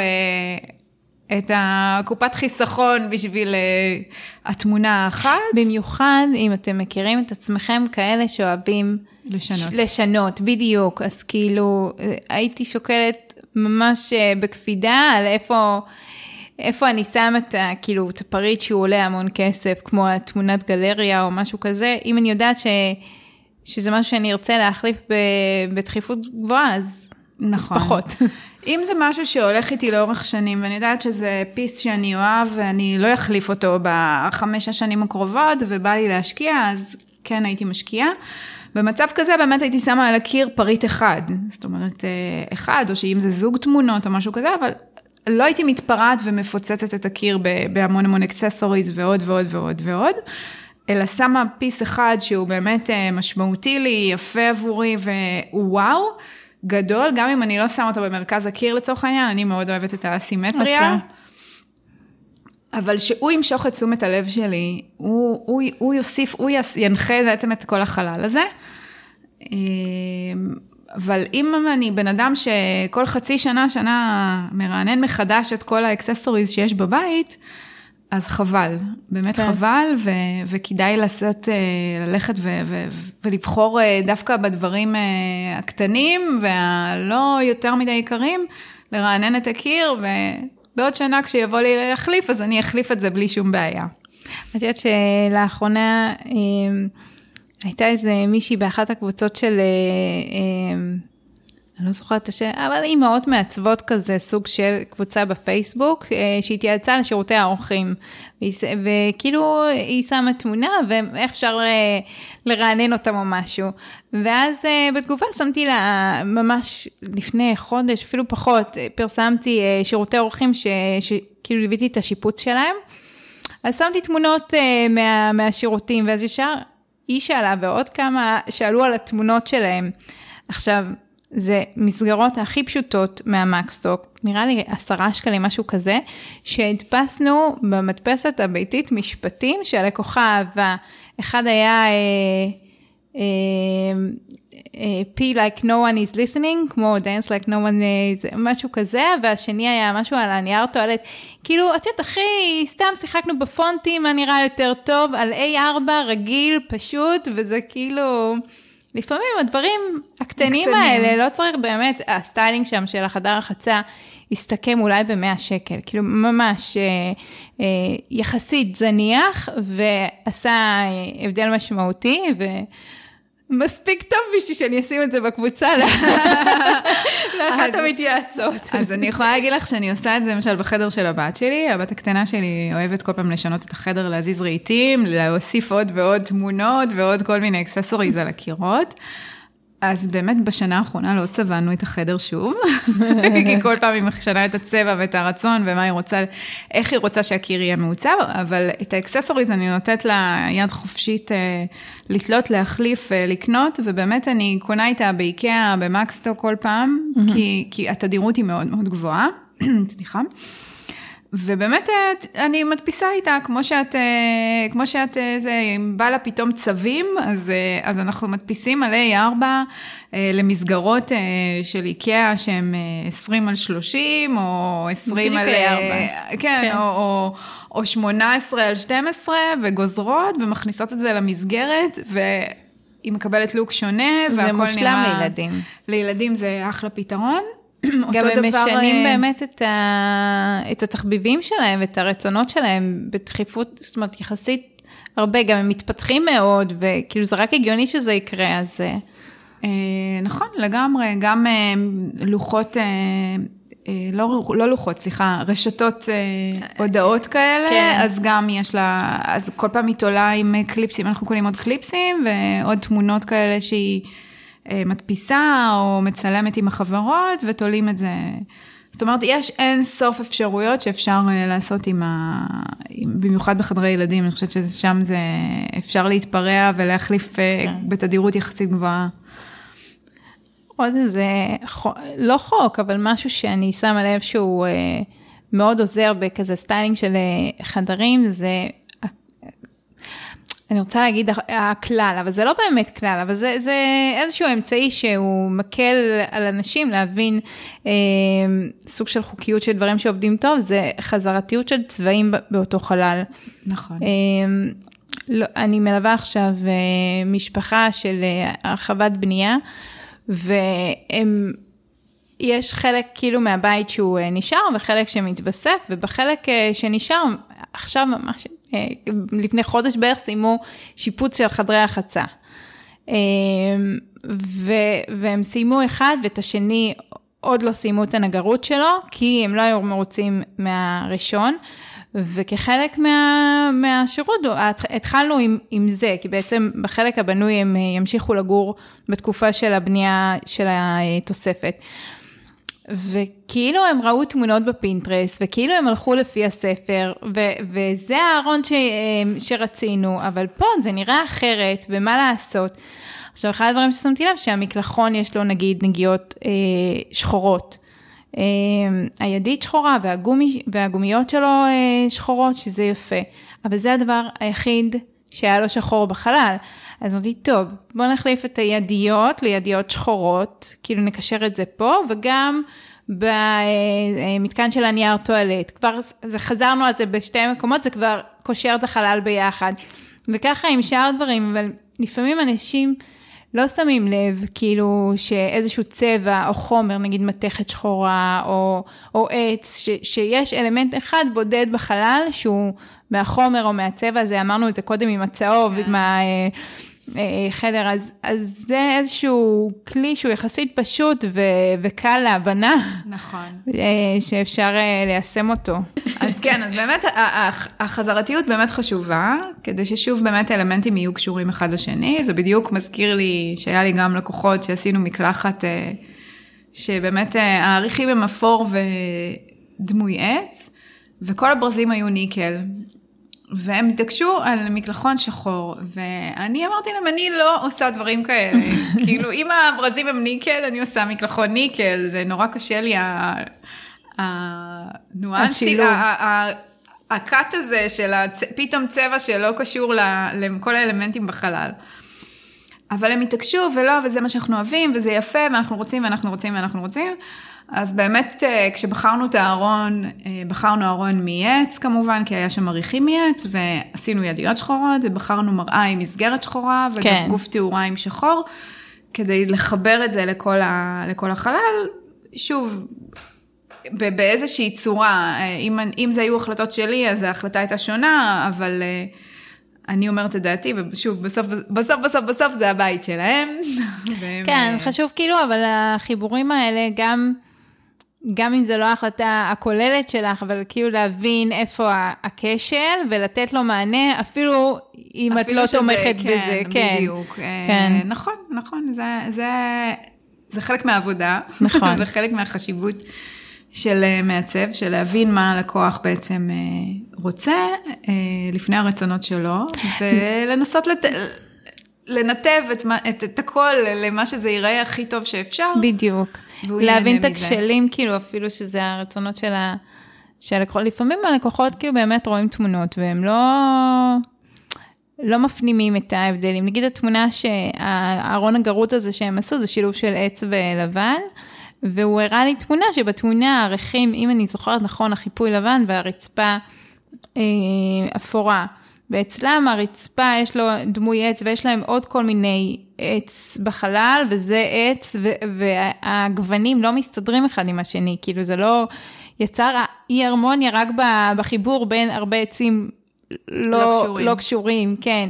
את הקופת חיסכון בשביל התמונה האחת. במיוחד אם אתם מכירים את עצמכם כאלה שאוהבים לשנות. לשנות, בדיוק. אז כאילו, הייתי שוקלת ממש אה, בקפידה על איפה... איפה אני שם את, כאילו, את הפריט שהוא עולה המון כסף, כמו התמונת גלריה או משהו כזה, אם אני יודעת ש, שזה משהו שאני ארצה להחליף ב, בדחיפות גבוהה, אז, נכון. אז פחות. אם זה משהו שהולך איתי לאורך שנים, ואני יודעת שזה פיס שאני אוהב, ואני לא אחליף אותו בחמש השנים הקרובות, ובא לי להשקיע, אז כן הייתי משקיעה. במצב כזה באמת הייתי שמה על הקיר פריט אחד, זאת אומרת, אה, אחד, או שאם זה זוג תמונות או משהו כזה, אבל לא הייתי מתפרעת ומפוצצת את הקיר בהמון המון accessories ועוד ועוד ועוד ועוד, אלא שמה piece אחד שהוא באמת אה, משמעותי לי, יפה עבורי והוא וואו, גדול, גם אם אני לא שמה אותו במרכז הקיר לצורך העניין, אני מאוד אוהבת את האסימטריה. אבל שהוא ימשוך את תשומת הלב שלי, הוא, הוא, הוא יוסיף, הוא ינחה בעצם את כל החלל הזה. אמ, אבל אם אני בן אדם שכל חצי שנה, שנה מרענן מחדש את כל האקססוריז שיש בבית, אז חבל, באמת כן. חבל, ו- וכדאי לעשות, אה, ללכת ו- ו- ולבחור אה, דווקא בדברים אה, הקטנים והלא יותר מדי יקרים, לרענן את הקיר, ובעוד שנה כשיבוא לי להחליף, אז אני אחליף את זה בלי שום בעיה. את יודעת שלאחרונה אה, הייתה איזה מישהי באחת הקבוצות של, אה, אה, אני לא זוכרת את השם, אבל אימהות מעצבות כזה, סוג של קבוצה בפייסבוק, אה, שהתייעצה על שירותי האורחים. וכאילו היא שמה תמונה ואיך אפשר אה, לרענן אותם או משהו. ואז אה, בתגובה שמתי לה, ממש לפני חודש, אפילו פחות, פרסמתי שירותי אורחים שכאילו ליוויתי את השיפוץ שלהם. אז שמתי תמונות מה, מהשירותים, ואז ישר היא שאלה, ועוד כמה שאלו על התמונות שלהם. עכשיו, זה מסגרות הכי פשוטות מהמקסטוק, נראה לי עשרה שקלים, משהו כזה, שהדפסנו במדפסת הביתית משפטים שהלקוחה אהבה. אחד היה... אה, אה, אה, pee like no one is listening, כמו dance like no one is, משהו כזה, והשני היה משהו על הנייר טואלט. כאילו, את יודעת, אחי, סתם שיחקנו בפונטים, מה נראה יותר טוב, על A4 רגיל, פשוט, וזה כאילו... לפעמים הדברים הקטנים הקטנים. האלה, לא צריך באמת, הסטיילינג שם של החדר החצה הסתכם אולי ב-100 שקל, כאילו ממש אה, אה, יחסית זניח ועשה אה, הבדל משמעותי ומספיק טוב בשביל שאני אשים את זה בקבוצה לאחת המתייעצות. אז אני יכולה להגיד לך שאני עושה את זה למשל בחדר של הבת שלי, הבת הקטנה שלי אוהבת כל פעם לשנות את החדר, להזיז רהיטים, להוסיף עוד ועוד תמונות ועוד כל מיני אקססוריז על הקירות. אז באמת בשנה האחרונה לא צבענו את החדר שוב, כי כל פעם היא משנה את הצבע ואת הרצון ומה היא רוצה, איך היא רוצה שהקיר יהיה מעוצב, אבל את ה accessories אני נותנת לה יד חופשית אה, לתלות, להחליף, אה, לקנות, ובאמת אני קונה איתה באיקאה, במקסטוק כל פעם, כי, כי התדירות היא מאוד מאוד גבוהה, סליחה. ובאמת אה, אני מדפיסה איתה, כמו שאת, אה, כמו שאת, אה, זה, אם בא לה פתאום צבים, אז, אז אנחנו מדפיסים על A4 אה, למסגרות של איקאה אה, 20 על 30, או 20 בדיוק על... אה, A4. כן, כן. או, או, או 18 על 12, וגוזרות, ומכניסות את זה למסגרת, והיא מקבלת לוק שונה, והכל זה נראה... מושלם לילדים. לילדים זה אחלה פתרון. גם הם דבר, משנים אה, באמת את, ה... את התחביבים שלהם ואת הרצונות שלהם בדחיפות, זאת אומרת, יחסית הרבה, גם הם מתפתחים מאוד, וכאילו זה רק הגיוני שזה יקרה, אז... אה, אה, נכון, לגמרי, גם לוחות, לא, לא לוחות, סליחה, רשתות הודעות כאלה, כן. אז גם יש לה, אז כל פעם היא תולה עם קליפסים, אנחנו קונים עוד קליפסים ועוד תמונות כאלה שהיא מדפיסה או מצלמת עם החברות ותולים את זה. זאת אומרת, יש אין סוף אפשרויות שאפשר אה, לעשות עם ה... במיוחד בחדרי ילדים, אני חושבת ששם זה אפשר להתפרע ולהחליף אה, כן. בתדירות יחסית גבוהה. עוד איזה, לא חוק, אבל משהו שאני שמה לב שהוא אה, מאוד עוזר בכזה סטיילינג של אה, חדרים, זה, אני רוצה להגיד הכלל, אבל זה לא באמת כלל, אבל זה, זה איזשהו אמצעי שהוא מקל על אנשים להבין אה, סוג של חוקיות של דברים שעובדים טוב, זה חזרתיות של צבעים באותו חלל. נכון. אמ, לא, אני מלווה עכשיו אה, משפחה של אה, הרחבת בנייה, והם, יש חלק כאילו מהבית שהוא אה, נשאר וחלק שמתווסף, ובחלק אה, שנשאר, עכשיו ממש, אה, לפני חודש בערך סיימו שיפוץ של חדרי החצה. אמ, ו, והם סיימו אחד ואת השני עוד לא סיימו את הנגרות שלו, כי הם לא היו מרוצים מהראשון. וכחלק מה, מהשירות, התחלנו עם, עם זה, כי בעצם בחלק הבנוי הם אה, ימשיכו לגור בתקופה של הבנייה של התוספת. וכאילו הם ראו תמונות בפינטרסט, וכאילו הם הלכו לפי הספר, ו- וזה הארון ש- אה, שרצינו, אבל פה זה נראה אחרת, ומה לעשות? עכשיו, אחד הדברים ששמתי לב, שהמקלחון יש לו נגיד נגיעות אה, שחורות. אה, הידית שחורה והגומי, והגומיות שלו אה, שחורות, שזה יפה. אבל זה הדבר היחיד שהיה לו שחור בחלל. אז אמרתי, טוב, בוא נחליף את הידיות לידיות שחורות, כאילו נקשר את זה פה, וגם במתקן של הנייר טואלט. כבר זה, חזרנו על זה בשתי מקומות, זה כבר קושר את החלל ביחד. וככה עם שאר דברים, אבל לפעמים אנשים לא שמים לב, כאילו, שאיזשהו צבע או חומר, נגיד מתכת שחורה או, או עץ, ש, שיש אלמנט אחד בודד בחלל שהוא מהחומר או מהצבע הזה, אמרנו את זה קודם עם הצהוב, עם ה... חדר, אז, אז זה איזשהו כלי שהוא יחסית פשוט ו, וקל להבנה. נכון. שאפשר ליישם אותו. אז כן, אז באמת החזרתיות באמת חשובה, כדי ששוב באמת האלמנטים יהיו קשורים אחד לשני. זה בדיוק מזכיר לי שהיה לי גם לקוחות שעשינו מקלחת, שבאמת העריכים הם אפור ודמוי עץ, וכל הברזים היו ניקל. והם התעקשו על מקלחון שחור, ואני אמרתי להם, אני לא עושה דברים כאלה. כאילו, אם הברזים הם ניקל, אני עושה מקלחון ניקל, זה נורא קשה לי הניואנסי, הקאט הזה של הצ... פתאום צבע שלא קשור לכל האלמנטים בחלל. אבל הם התעקשו, ולא, וזה מה שאנחנו אוהבים, וזה יפה, ואנחנו רוצים, ואנחנו רוצים, ואנחנו רוצים. אז באמת אה, כשבחרנו את הארון, אה, בחרנו ארון מעץ כמובן, כי היה שם מריחים מעץ, ועשינו ידיות שחורות, ובחרנו מראה עם מסגרת שחורה, וגם כן. תאורה עם שחור, כדי לחבר את זה לכל, ה, לכל החלל. שוב, באיזושהי צורה, אה, אם, אם זה היו החלטות שלי, אז ההחלטה הייתה שונה, אבל אני אומרת את דעתי, ושוב, בסוף, בסוף, בסוף, בסוף זה הבית שלהם. כן, חשוב כאילו, אבל החיבורים האלה גם... גם אם זו לא ההחלטה הכוללת שלך, אבל כאילו להבין איפה הכשל ולתת לו מענה, אפילו אם אפילו את לא שזה, תומכת כן, בזה. כן, בדיוק. כן. נכון, נכון, זה, זה, זה חלק מהעבודה. נכון. זה חלק מהחשיבות של אה, מעצב, של להבין מה הלקוח בעצם אה, רוצה אה, לפני הרצונות שלו, ולנסות לת... לנטב את, את, את הכל למה שזה ייראה הכי טוב שאפשר. בדיוק. להבין את הכשלים, כאילו, אפילו שזה הרצונות של ה... של הלקוחות. לפעמים הלקוחות כאילו באמת רואים תמונות והם לא... לא מפנימים את ההבדלים. נגיד התמונה שהארון הגרוט הזה שהם עשו, זה שילוב של עץ ולבן, והוא הראה לי תמונה שבתמונה הערכים, אם אני זוכרת נכון, החיפוי לבן והרצפה אה, אפורה. ואצלם הרצפה יש לו דמוי עץ ויש להם עוד כל מיני עץ בחלל וזה עץ והגוונים לא מסתדרים אחד עם השני, כאילו זה לא יצר אי הרמוניה רק בחיבור בין הרבה עצים לא, לא, קשורים. לא קשורים, כן.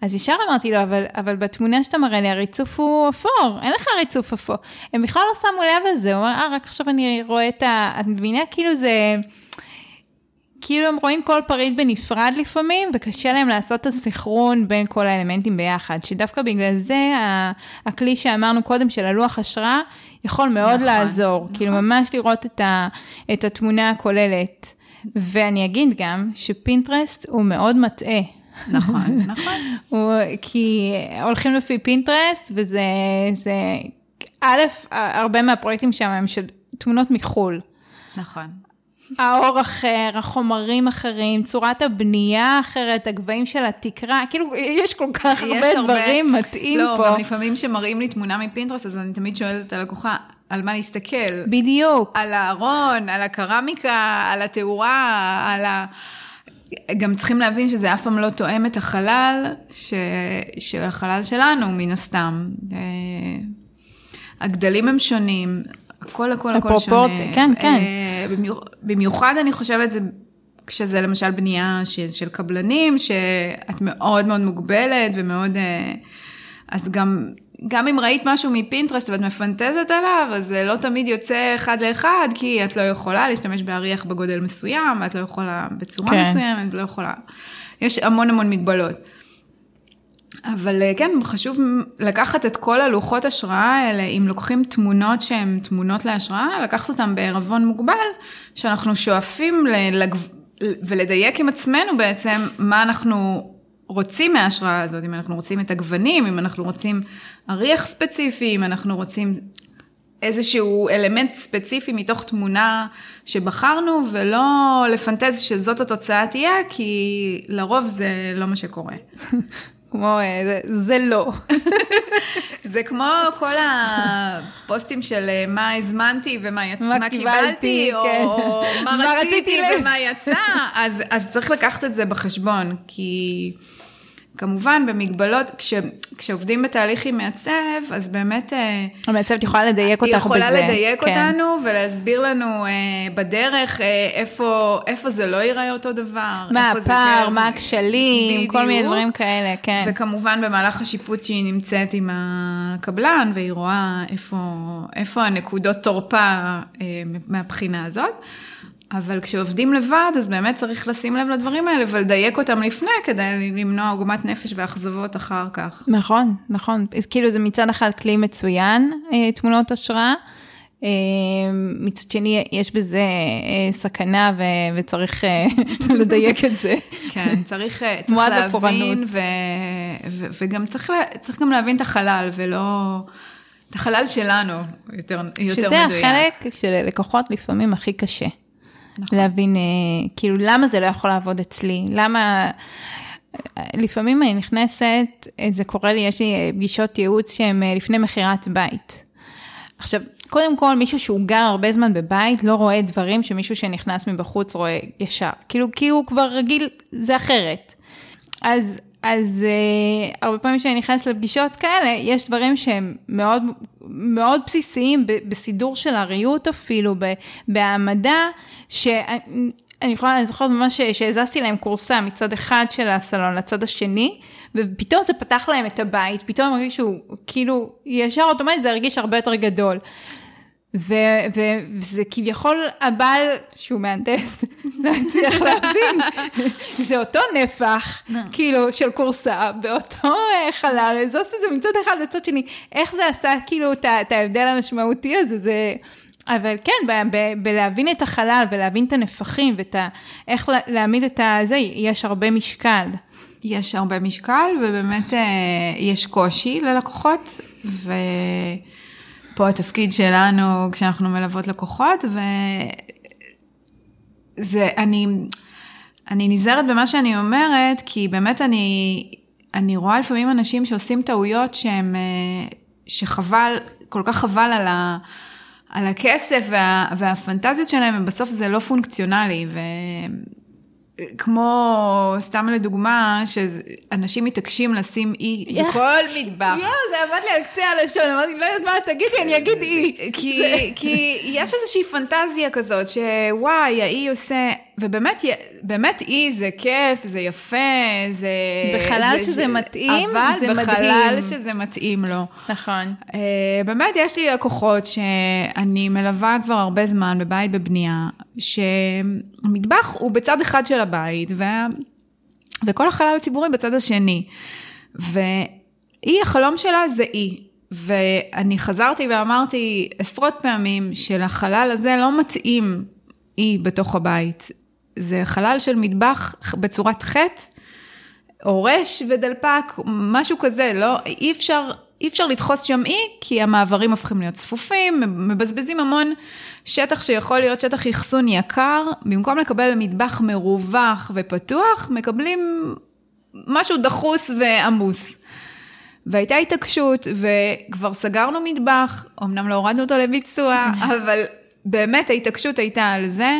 אז ישר אמרתי לו, אבל, אבל בתמונה שאתה מראה לי, הריצוף הוא אפור, אין לך ריצוף אפור. הם בכלל לא שמו לב לזה, הוא אמר, אה, רק עכשיו אני רואה את ה... את מבינה? כאילו זה... כאילו הם רואים כל פריט בנפרד לפעמים, וקשה להם לעשות את הסכרון בין כל האלמנטים ביחד, שדווקא בגלל זה הכלי שאמרנו קודם של הלוח השראה, יכול מאוד נכון, לעזור, נכון. כאילו ממש לראות את, ה, את התמונה הכוללת. ואני אגיד גם שפינטרסט הוא מאוד מטעה. נכון, נכון. הוא, כי הולכים לפי פינטרסט, וזה, זה, א', הרבה מהפרויקטים שם הם של תמונות מחו"ל. נכון. האור אחר, החומרים אחרים, צורת הבנייה אחרת, הגבהים של התקרה, כאילו, יש כל כך הרבה, הרבה דברים מתאים לא, פה. לא, גם לפעמים שמראים לי תמונה מפינטרס, אז אני תמיד שואלת את הלקוחה, על מה להסתכל. בדיוק. על הארון, על הקרמיקה, על התאורה, על ה... גם צריכים להבין שזה אף פעם לא תואם את החלל, ש... של החלל שלנו, מן הסתם. אה, הגדלים הם שונים, הכל הכל הכל שונה. כן, כן. במיוחד אני חושבת, כשזה למשל בנייה של, קבלנים, שאת מאוד מאוד מוגבלת ומאוד... אה, אז גם, גם אם ראית משהו מפינטרסט ואת מפנטזת עליו, אז זה לא תמיד יוצא אחד לאחד, כי את לא יכולה להשתמש באריח בגודל מסוים, את לא יכולה בצורה כן. מסוימת, את לא יכולה... יש המון המון מגבלות. אבל אה, כן, חשוב לקחת את כל הלוחות השראה האלה, אם לוקחים תמונות שהן תמונות להשראה, לקחת אותן בערבון מוגבל, שאנחנו שואפים לגב... ולדייק עם עצמנו בעצם מה אנחנו רוצים מההשראה הזאת, אם אנחנו רוצים את הגוונים, אם אנחנו רוצים אריח ספציפי, אם אנחנו רוצים איזשהו אלמנט ספציפי מתוך תמונה שבחרנו, ולא לפנטז שזאת התוצאה תהיה, כי לרוב זה לא מה שקורה. כמו, אה, זה, זה לא. זה כמו כל הפוסטים של אה, מה הזמנתי ומה יצ... מה מה קיבלתי, קיבלתי, כן. או מה רציתי ומה יצא, אז, אז צריך לקחת את זה בחשבון, כי כמובן במגבלות, כש, כשעובדים בתהליך עם מעצב, אז באמת... אה, המעצבת יכולה לדייק אותך היא בזה. יכולה לדייק כן. אותנו ולהסביר לנו אה, בדרך אה, איפה, איפה זה לא ייראה אותו דבר. מה הפער, כן- מה הכשלים, כל מיני. דברים כאלה, כן. וכמובן במהלך השיפוט שהיא נמצאת עם הקבלן והיא רואה איפה, איפה הנקודות תורפה אה, מהבחינה הזאת. אבל כשעובדים לבד, אז באמת צריך לשים לב לדברים האלה ולדייק אותם לפני כדי למנוע עוגמת נפש ואכזבות אחר כך. נכון, נכון. כאילו זה מצד אחד כלי מצוין, אה, תמונות השראה. אה, מצד שני, יש בזה אה, סכנה ו- וצריך לדייק את זה. כן, צריך, צריך להבין, לפורענות. ו, ו, וגם צריך, צריך גם להבין את החלל, ולא... את החלל שלנו, יותר, יותר שזה מדויק. החלק שללקוחות לפעמים הכי קשה. נכון. להבין, אה, כאילו, למה זה לא יכול לעבוד אצלי? למה... לפעמים אני נכנסת, אה, זה קורה לי, יש לי אה, פגישות ייעוץ שהן לפני מכירת בית. עכשיו, קודם כל, מישהו שהוא גר הרבה זמן בבית, לא רואה דברים שמישהו שנכנס מבחוץ רואה ישר. כאילו, כי הוא כבר רגיל, זה אחרת. אז, אז אה, הרבה פעמים כשאני נכנסת לפגישות כאלה, יש דברים שהם מאוד, מאוד בסיסיים, ב- בסידור של הריהוט אפילו, ב- בהעמדה, שאני אני יכולה, אני זוכרת ממש שהזזתי להם קורסה מצד אחד של הסלון לצד השני, ופתאום זה פתח להם את הבית, פתאום הם הרגישו, כאילו, ישר אוטומטית זה הרגיש הרבה יותר גדול. ו- ו- וזה כביכול הבעל, שהוא מהנדס, לא הצליח להבין, זה אותו נפח, כאילו, של קורסה, באותו אה, חלל, הזזתי את זה מצד אחד לצד שני, איך זה עשה כאילו את ההבדל המשמעותי הזה, זה... אבל כן, ב- ב- בלהבין את החלל ולהבין את הנפחים ואת ה... איך לה- להעמיד את הזה, יש הרבה משקל. יש הרבה משקל, ובאמת אה, יש קושי ללקוחות, ופה התפקיד שלנו כשאנחנו מלוות לקוחות, וזה, אני, אני נזהרת במה שאני אומרת, כי באמת אני, אני רואה לפעמים אנשים שעושים טעויות שהם, אה, שחבל, כל כך חבל על ה... על הכסף וה, והפנטזיות שלהם, ובסוף זה לא פונקציונלי. ו... כמו, סתם לדוגמה, שאנשים מתעקשים לשים אי? בכל מטבח. יואו, זה עמד לי על קצה הלשון, אמרתי, לא יודעת מה תגידי, אני אגיד אי. כי, כי יש איזושהי פנטזיה כזאת, שוואי, האי עושה, ובאמת, באמת אי זה כיף, זה יפה, זה... בחלל זה- שזה מתאים, אבל זה בחלל מדהים. שזה מתאים לו. נכון. Uh, באמת, יש לי לקוחות שאני מלווה כבר הרבה זמן בבית בבנייה, שהמטבח הוא בצד אחד של הבית, וה... וכל החלל הציבורי בצד השני. והיא, החלום שלה זה אי. ואני חזרתי ואמרתי עשרות פעמים שלחלל הזה לא מתאים אי בתוך הבית. זה חלל של מטבח בצורת חטא, או רש ודלפק, משהו כזה, לא, אי אפשר, אי אפשר לדחוס שם אי, כי המעברים הופכים להיות צפופים, מבזבזים המון שטח שיכול להיות שטח אחסון יקר, במקום לקבל מטבח מרווח ופתוח, מקבלים משהו דחוס ועמוס. והייתה התעקשות, וכבר סגרנו מטבח, אמנם לא הורדנו אותו לביצוע, אבל באמת ההתעקשות הייתה על זה.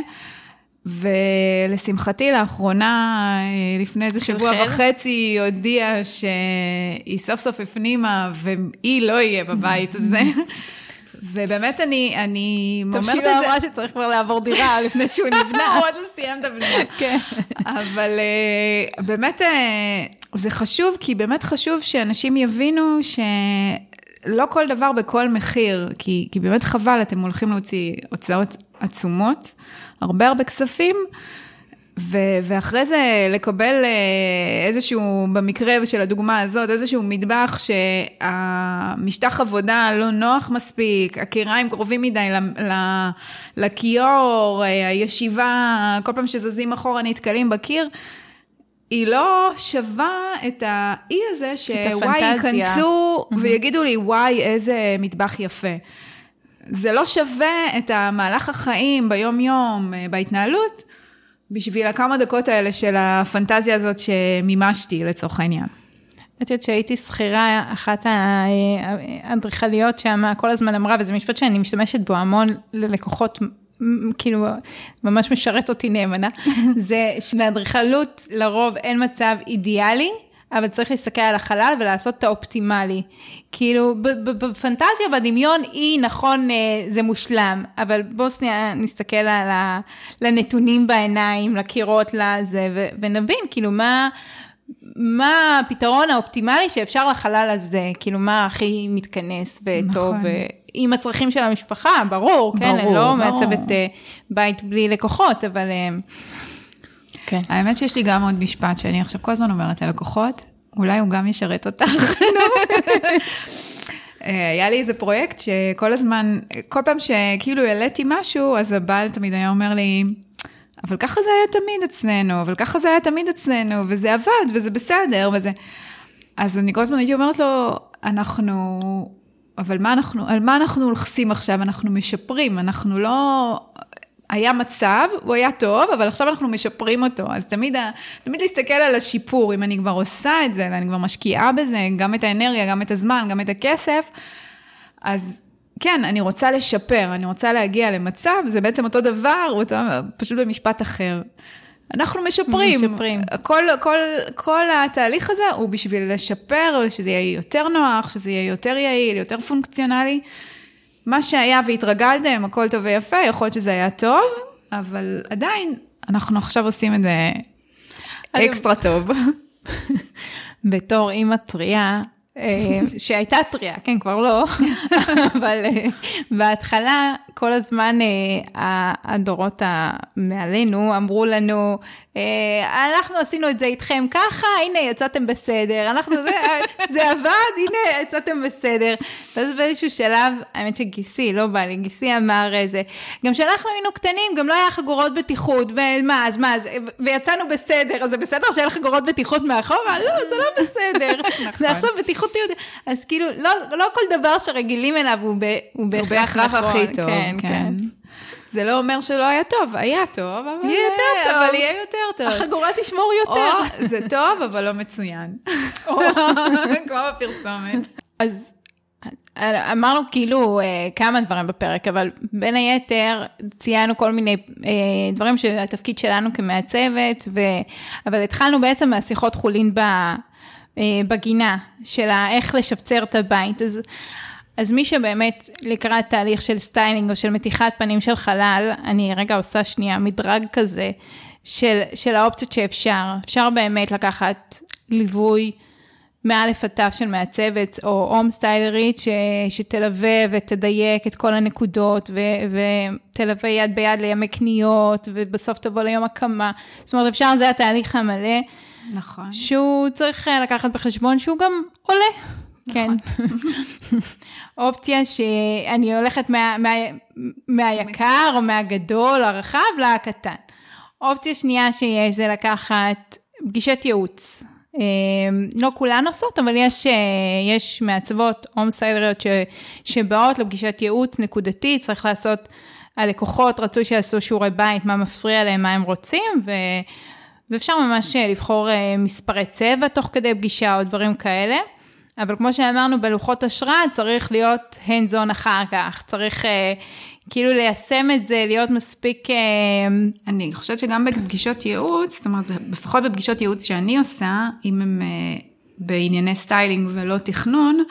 ולשמחתי לאחרונה, אה, לפני איזה שבוע חלחל? וחצי, היא הודיעה שהיא סוף סוף הפנימה, והיא לא יהיה בבית הזה. ובאמת אני, אני טוב אומרת שהיא את לא זה, אמרה שצריך כבר לעבור דירה לפני שהוא נבנה. הוא עוד לא סיים את הבנייה. כן. אבל אה, באמת אה, זה חשוב, כי באמת חשוב שאנשים יבינו שלא כל דבר בכל מחיר, כי, כי באמת חבל, אתם הולכים להוציא הוצאות עצומות, הרבה הרבה כספים. ו- ואחרי זה לקבל אה, איזשהו, במקרה של הדוגמה הזאת, איזשהו מטבח שהמשטח עבודה לא נוח מספיק, הקיריים קרובים מדי ל- ל- לכיור, אה, הישיבה, כל פעם שזזים אחורה נתקלים בקיר. היא לא שווה את האי הזה שוואי. ייכנסו ויגידו לי, וואי, איזה מטבח יפה. זה לא שווה את המהלך החיים ביום-יום, אה, בהתנהלות, בשביל הכמה דקות האלה של הפנטזיה הזאת שמימשתי לצורך העניין. את יודעת שהייתי שכירה, אחת האדריכליות שם כל הזמן אמרה, וזה משפט שאני משתמשת בו המון ללקוחות, כאילו, ממש משרת אותי נאמנה, זה שבאדריכלות לרוב אין מצב אידיאלי, אבל צריך להסתכל על החלל ולעשות את האופטימלי. כאילו, בפנטזיה, בדמיון, היא נכון, אה, זה מושלם, אבל בואו שנייה נסתכל על ה- לנתונים בעיניים, לקירות, לזה, ו- ונבין, כאילו, מה... מה הפתרון האופטימלי שאפשר לחלל הזה, כאילו מה הכי מתכנס וטוב, נכון. עם הצרכים של המשפחה, ברור, כן, אני ברור, לא ברור. מעצבת אה, בית בלי לקוחות, אבל אה, כן. האמת שיש לי גם עוד משפט שאני עכשיו כל הזמן אומרת ללקוחות, אולי הוא גם ישרת אותך. אה, היה לי איזה פרויקט שכל הזמן, כל פעם שכאילו העליתי משהו, אז הבעל תמיד היה אומר לי, אבל ככה זה היה תמיד אצלנו, אבל ככה זה היה תמיד אצלנו, וזה עבד, וזה בסדר, וזה... אז אני כל הזמן הייתי אומרת לו, אנחנו, אבל מה אנחנו, על מה אנחנו הולכים עכשיו? אנחנו משפרים, אנחנו לא... היה מצב, הוא היה טוב, אבל עכשיו אנחנו משפרים אותו. אז תמיד, ה- תמיד להסתכל על השיפור, אם אני כבר עושה את זה, ואני כבר משקיעה בזה, גם את האנרגיה, גם את הזמן, גם את הכסף, אז כן, אני רוצה לשפר, אני רוצה להגיע למצב, זה בעצם אותו דבר, אותו, פשוט במשפט אחר. אנחנו משפרים. משפרים. כל, כל, כל התהליך הזה הוא בשביל לשפר, שזה יהיה יותר נוח, שזה יהיה יותר יעיל, יותר פונקציונלי. מה שהיה והתרגלתם, הכל טוב ויפה, יכול להיות שזה היה טוב, אבל עדיין, אנחנו עכשיו עושים את זה אקסטרה טוב. בתור אימא טריה, שהייתה טריה, כן, כבר לא, אבל אה, בהתחלה, כל הזמן אה, הדורות המעלינו אמרו לנו, אה, אנחנו עשינו את זה איתכם ככה, הנה, יצאתם בסדר, אנחנו, זה, זה עבד, הנה, יצאתם בסדר. ואז באיזשהו שלב, האמת שגיסי, לא בא לי, גיסי אמר איזה, גם כשאנחנו היינו קטנים, גם לא היה חגורות בטיחות, ומה, אז מה, אז, ויצאנו בסדר, אז זה בסדר שאין חגורות בטיחות מאחורה? לא, זה לא בסדר. זה עכשיו בטיחות יהודית. אז כאילו, לא, לא כל דבר שרגילים אליו הוא, ב, הוא בהכרח נכון. הכי טוב, כן, כן. זה לא אומר שלא היה טוב, היה טוב, אבל יהיה יותר טוב. אבל יהיה יותר טוב. החגורה תשמור או יותר. זה טוב, אבל לא מצוין. כמו בפרסומת. אז אמרנו כאילו אה, כמה דברים בפרק, אבל בין היתר ציינו כל מיני אה, דברים שהתפקיד שלנו כמעצבת, ו... אבל התחלנו בעצם מהשיחות חולין ב... אה, בגינה, של איך לשפצר את הבית. אז, אז מי שבאמת לקראת תהליך של סטיילינג או של מתיחת פנים של חלל, אני רגע עושה שנייה מדרג כזה של, של האופציות שאפשר. אפשר באמת לקחת ליווי. מאלף עד תו של מעצבת או הום סטיילרית ש, שתלווה ותדייק את כל הנקודות ו, ותלווה יד ביד לימי קניות ובסוף תבוא ליום הקמה. זאת אומרת אפשר, זה התהליך המלא, נכון. שהוא צריך אה, לקחת בחשבון שהוא גם עולה. כן. אופציה שאני הולכת מה, מה, מהיקר או מהגדול, הרחב, לקטן. אופציה שנייה שיש זה לקחת פגישת ייעוץ. אה, לא כולן עושות, אבל יש, אה, יש מעצבות הום סטיילריות ש, שבאות לפגישת ייעוץ נקודתית, צריך לעשות, הלקוחות רצו שיעשו שיעורי בית, מה מפריע להם, מה הם רוצים, ו, ואפשר ממש אה, לבחור אה, מספרי צבע תוך כדי פגישה או דברים כאלה. אבל כמו שאמרנו, בלוחות השראה צריך להיות hands on אחר כך, צריך אה, כאילו ליישם את זה, להיות מספיק... אה, אני חושבת שגם בפגישות ייעוץ, זאת אומרת, לפחות בפגישות ייעוץ שאני עושה, אם הם אה, בענייני סטיילינג ולא תכנון,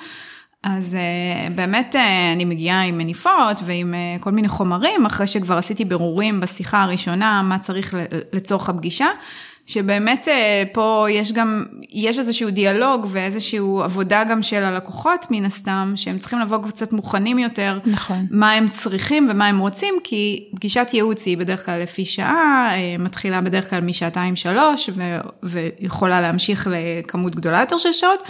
אז אה, באמת אה, אני מגיעה עם מניפות ועם אה, כל מיני חומרים, אחרי שכבר עשיתי בירורים בשיחה הראשונה, מה צריך לצורך הפגישה. שבאמת פה יש גם, יש איזשהו דיאלוג ואיזושהי עבודה גם של הלקוחות מן הסתם, שהם צריכים לבוא קצת מוכנים יותר, נכון. מה הם צריכים ומה הם רוצים, כי פגישת ייעוץ היא בדרך כלל לפי שעה, מתחילה בדרך כלל משעתיים שלוש, ו- ויכולה להמשיך לכמות גדולה יותר של שעות,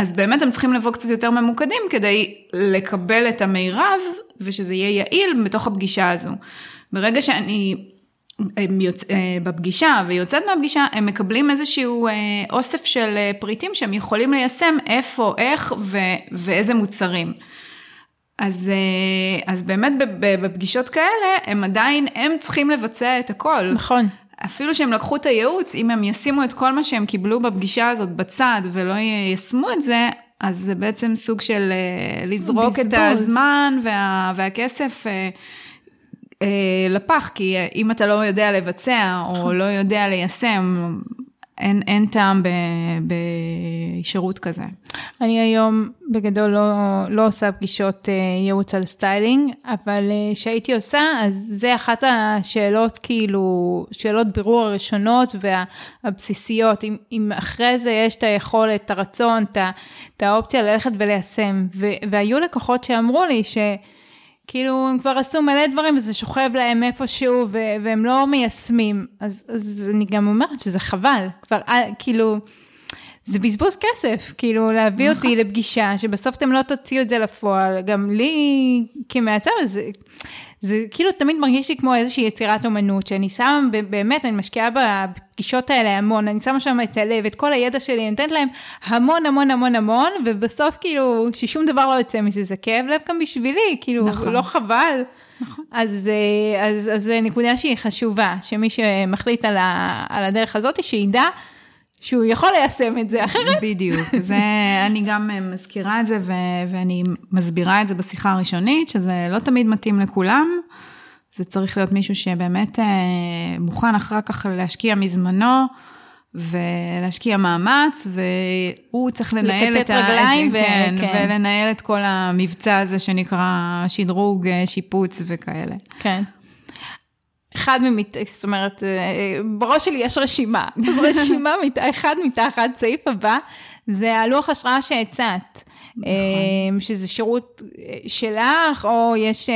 אז באמת הם צריכים לבוא קצת יותר ממוקדים כדי לקבל את המירב, ושזה יהיה יעיל בתוך הפגישה הזו. ברגע שאני יוצ... אה, בפגישה ויוצאת מהפגישה, הם מקבלים איזשהו אה, אוסף של אה, פריטים שהם יכולים ליישם איפה, איך ו... ואיזה מוצרים. אז, אז באמת בפגישות כאלה, הם עדיין, הם צריכים לבצע את הכל. נכון. אפילו שהם לקחו את הייעוץ, אם הם ישימו את כל מה שהם קיבלו בפגישה הזאת בצד ולא יישמו את זה, אז זה בעצם סוג של לזרוק בזבוז. את הזמן וה, והכסף. אה, לפח, כי אם אתה לא יודע לבצע או נכון. לא יודע ליישם, אין, אין טעם בשירות כזה. אני היום בגדול לא, לא עושה פגישות אה, ייעוץ על סטיילינג, אבל כשהייתי אה, עושה, אז זה אחת השאלות, כאילו, שאלות בירור הראשונות והבסיסיות. אם, אם אחרי זה יש את היכולת, את הרצון, את האופציה ללכת וליישם. והיו לקוחות שאמרו לי ש... כאילו, הם כבר עשו מלא דברים וזה שוכב להם איפשהו ו- והם לא מיישמים. אז, אז אני גם אומרת שזה חבל. כבר, אה, כאילו, זה בזבוז כסף, כאילו, להביא אותי לפגישה שבסוף אתם לא תוציאו את זה לפועל. גם לי כמעצב, זה... זה כאילו תמיד מרגיש לי כמו איזושהי יצירת אומנות, שאני שמה, באמת, אני משקיעה בפגישות האלה המון, אני שמה שם את הלב, את כל הידע שלי, אני נותנת להם המון המון המון המון, ובסוף כאילו, ששום דבר לא יוצא מזה, זה כאב לב גם בשבילי, כאילו, נכון. לא חבל. נכון. אז, אה, אז, אז זה נקודה שהיא חשובה, שמי שמחליט על, ה, על הדרך הזאת, שידע שהוא יכול ליישם את זה אחרת. בדיוק, זה, אני גם אה, מזכירה את זה ו, ואני מסבירה את זה בשיחה הראשונית, שזה לא תמיד מתאים לכולם. זה צריך להיות מישהו שבאמת אה, מוכן אחר כך להשקיע מזמנו ולהשקיע מאמץ, והוא צריך לנהל את רגליים, ה... כן, ו... כן. ולנהל את כל המבצע הזה שנקרא שדרוג, אה, שיפוץ וכאלה. כן. אחד ממת... זאת אומרת, אה, בראש שלי יש רשימה, אז רשימה, מת... אחד מתחת, סעיף הבא, זה הלוח השראה שהצעת. נכון. אה, שזה שירות אה, שלך, או יש,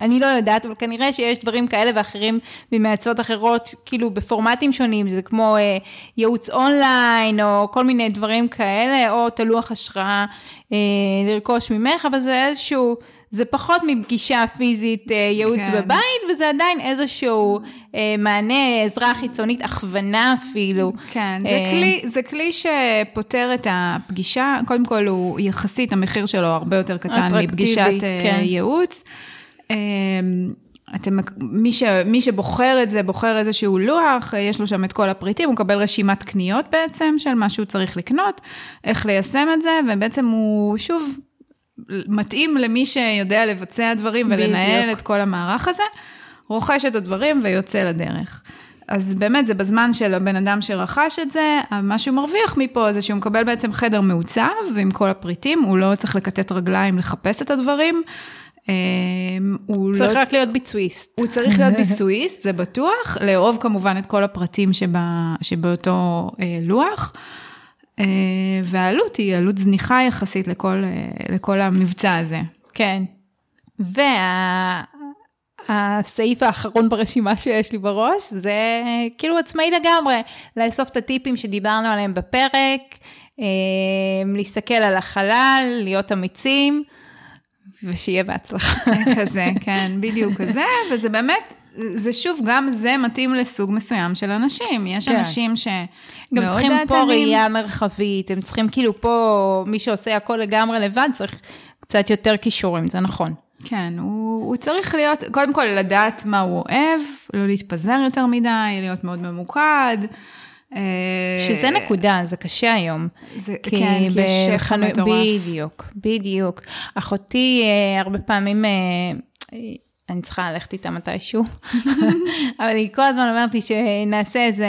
אני לא יודעת, אבל כנראה שיש דברים כאלה ואחרים ממעצבות אחרות, כאילו בפורמטים שונים, זה כמו ייעוץ אונליין, או כל מיני דברים כאלה, או את הלוח השראה לרכוש ממך, אבל זה איזשהו... זה פחות מפגישה פיזית, אה, ייעוץ כן. בבית, וזה עדיין איזשהו אה, מענה, עזרה חיצונית, הכוונה אפילו. כן, זה, אה, כלי, זה כלי שפותר את הפגישה, קודם כל הוא יחסית, המחיר שלו הרבה יותר קטן מפגישת כן. ייעוץ. אתם, מי, ש, מי שבוחר את זה, בוחר איזשהו לוח, יש לו שם את כל הפריטים, הוא מקבל רשימת קניות בעצם של מה שהוא צריך לקנות, איך ליישם את זה, ובעצם הוא שוב מתאים למי שיודע לבצע דברים ולנהל בדיוק. את כל המערך הזה, רוכש את הדברים ויוצא לדרך. אז באמת זה בזמן של הבן אדם שרכש את זה, מה שהוא מרוויח מפה זה שהוא מקבל בעצם חדר מעוצב ועם כל הפריטים, הוא לא צריך לקטט רגליים לחפש את הדברים. אמ, הוא צריך לא... רק להיות ביצועיסט. הוא צריך להיות ביצועיסט, זה בטוח, לאהוב כמובן את כל הפרטים שבא, שבאותו אה, לוח. אה, והעלות היא עלות זניחה יחסית לכל, אה, לכל המבצע הזה. כן. והסעיף וה... האחרון ברשימה שיש לי בראש, זה כאילו עצמאי לגמרי, לאסוף את הטיפים שדיברנו עליהם בפרק, אה, להסתכל על החלל, להיות אמיצים, ושיהיה בהצלחה. כזה, כן, בדיוק כזה, וזה באמת זה שוב, גם זה מתאים לסוג מסוים של אנשים. יש כן. אנשים שמאוד דעתנים. גם צריכים פה ראייה מרחבית, הם צריכים כאילו פה, מי שעושה הכל לגמרי לבד, צריך קצת יותר כישורים, זה נכון. כן, הוא, הוא צריך להיות, קודם כל לדעת מה הוא אוהב, לא להתפזר יותר מדי, להיות מאוד ממוקד. אה, שזה נקודה, זה קשה היום. זה, כי כן, כי יש שפע מטורף. בדיוק, בדיוק. אחותי אה, הרבה פעמים אה, אני צריכה ללכת איתה מתישהו, אבל היא כל הזמן אומרת לי שנעשה איזה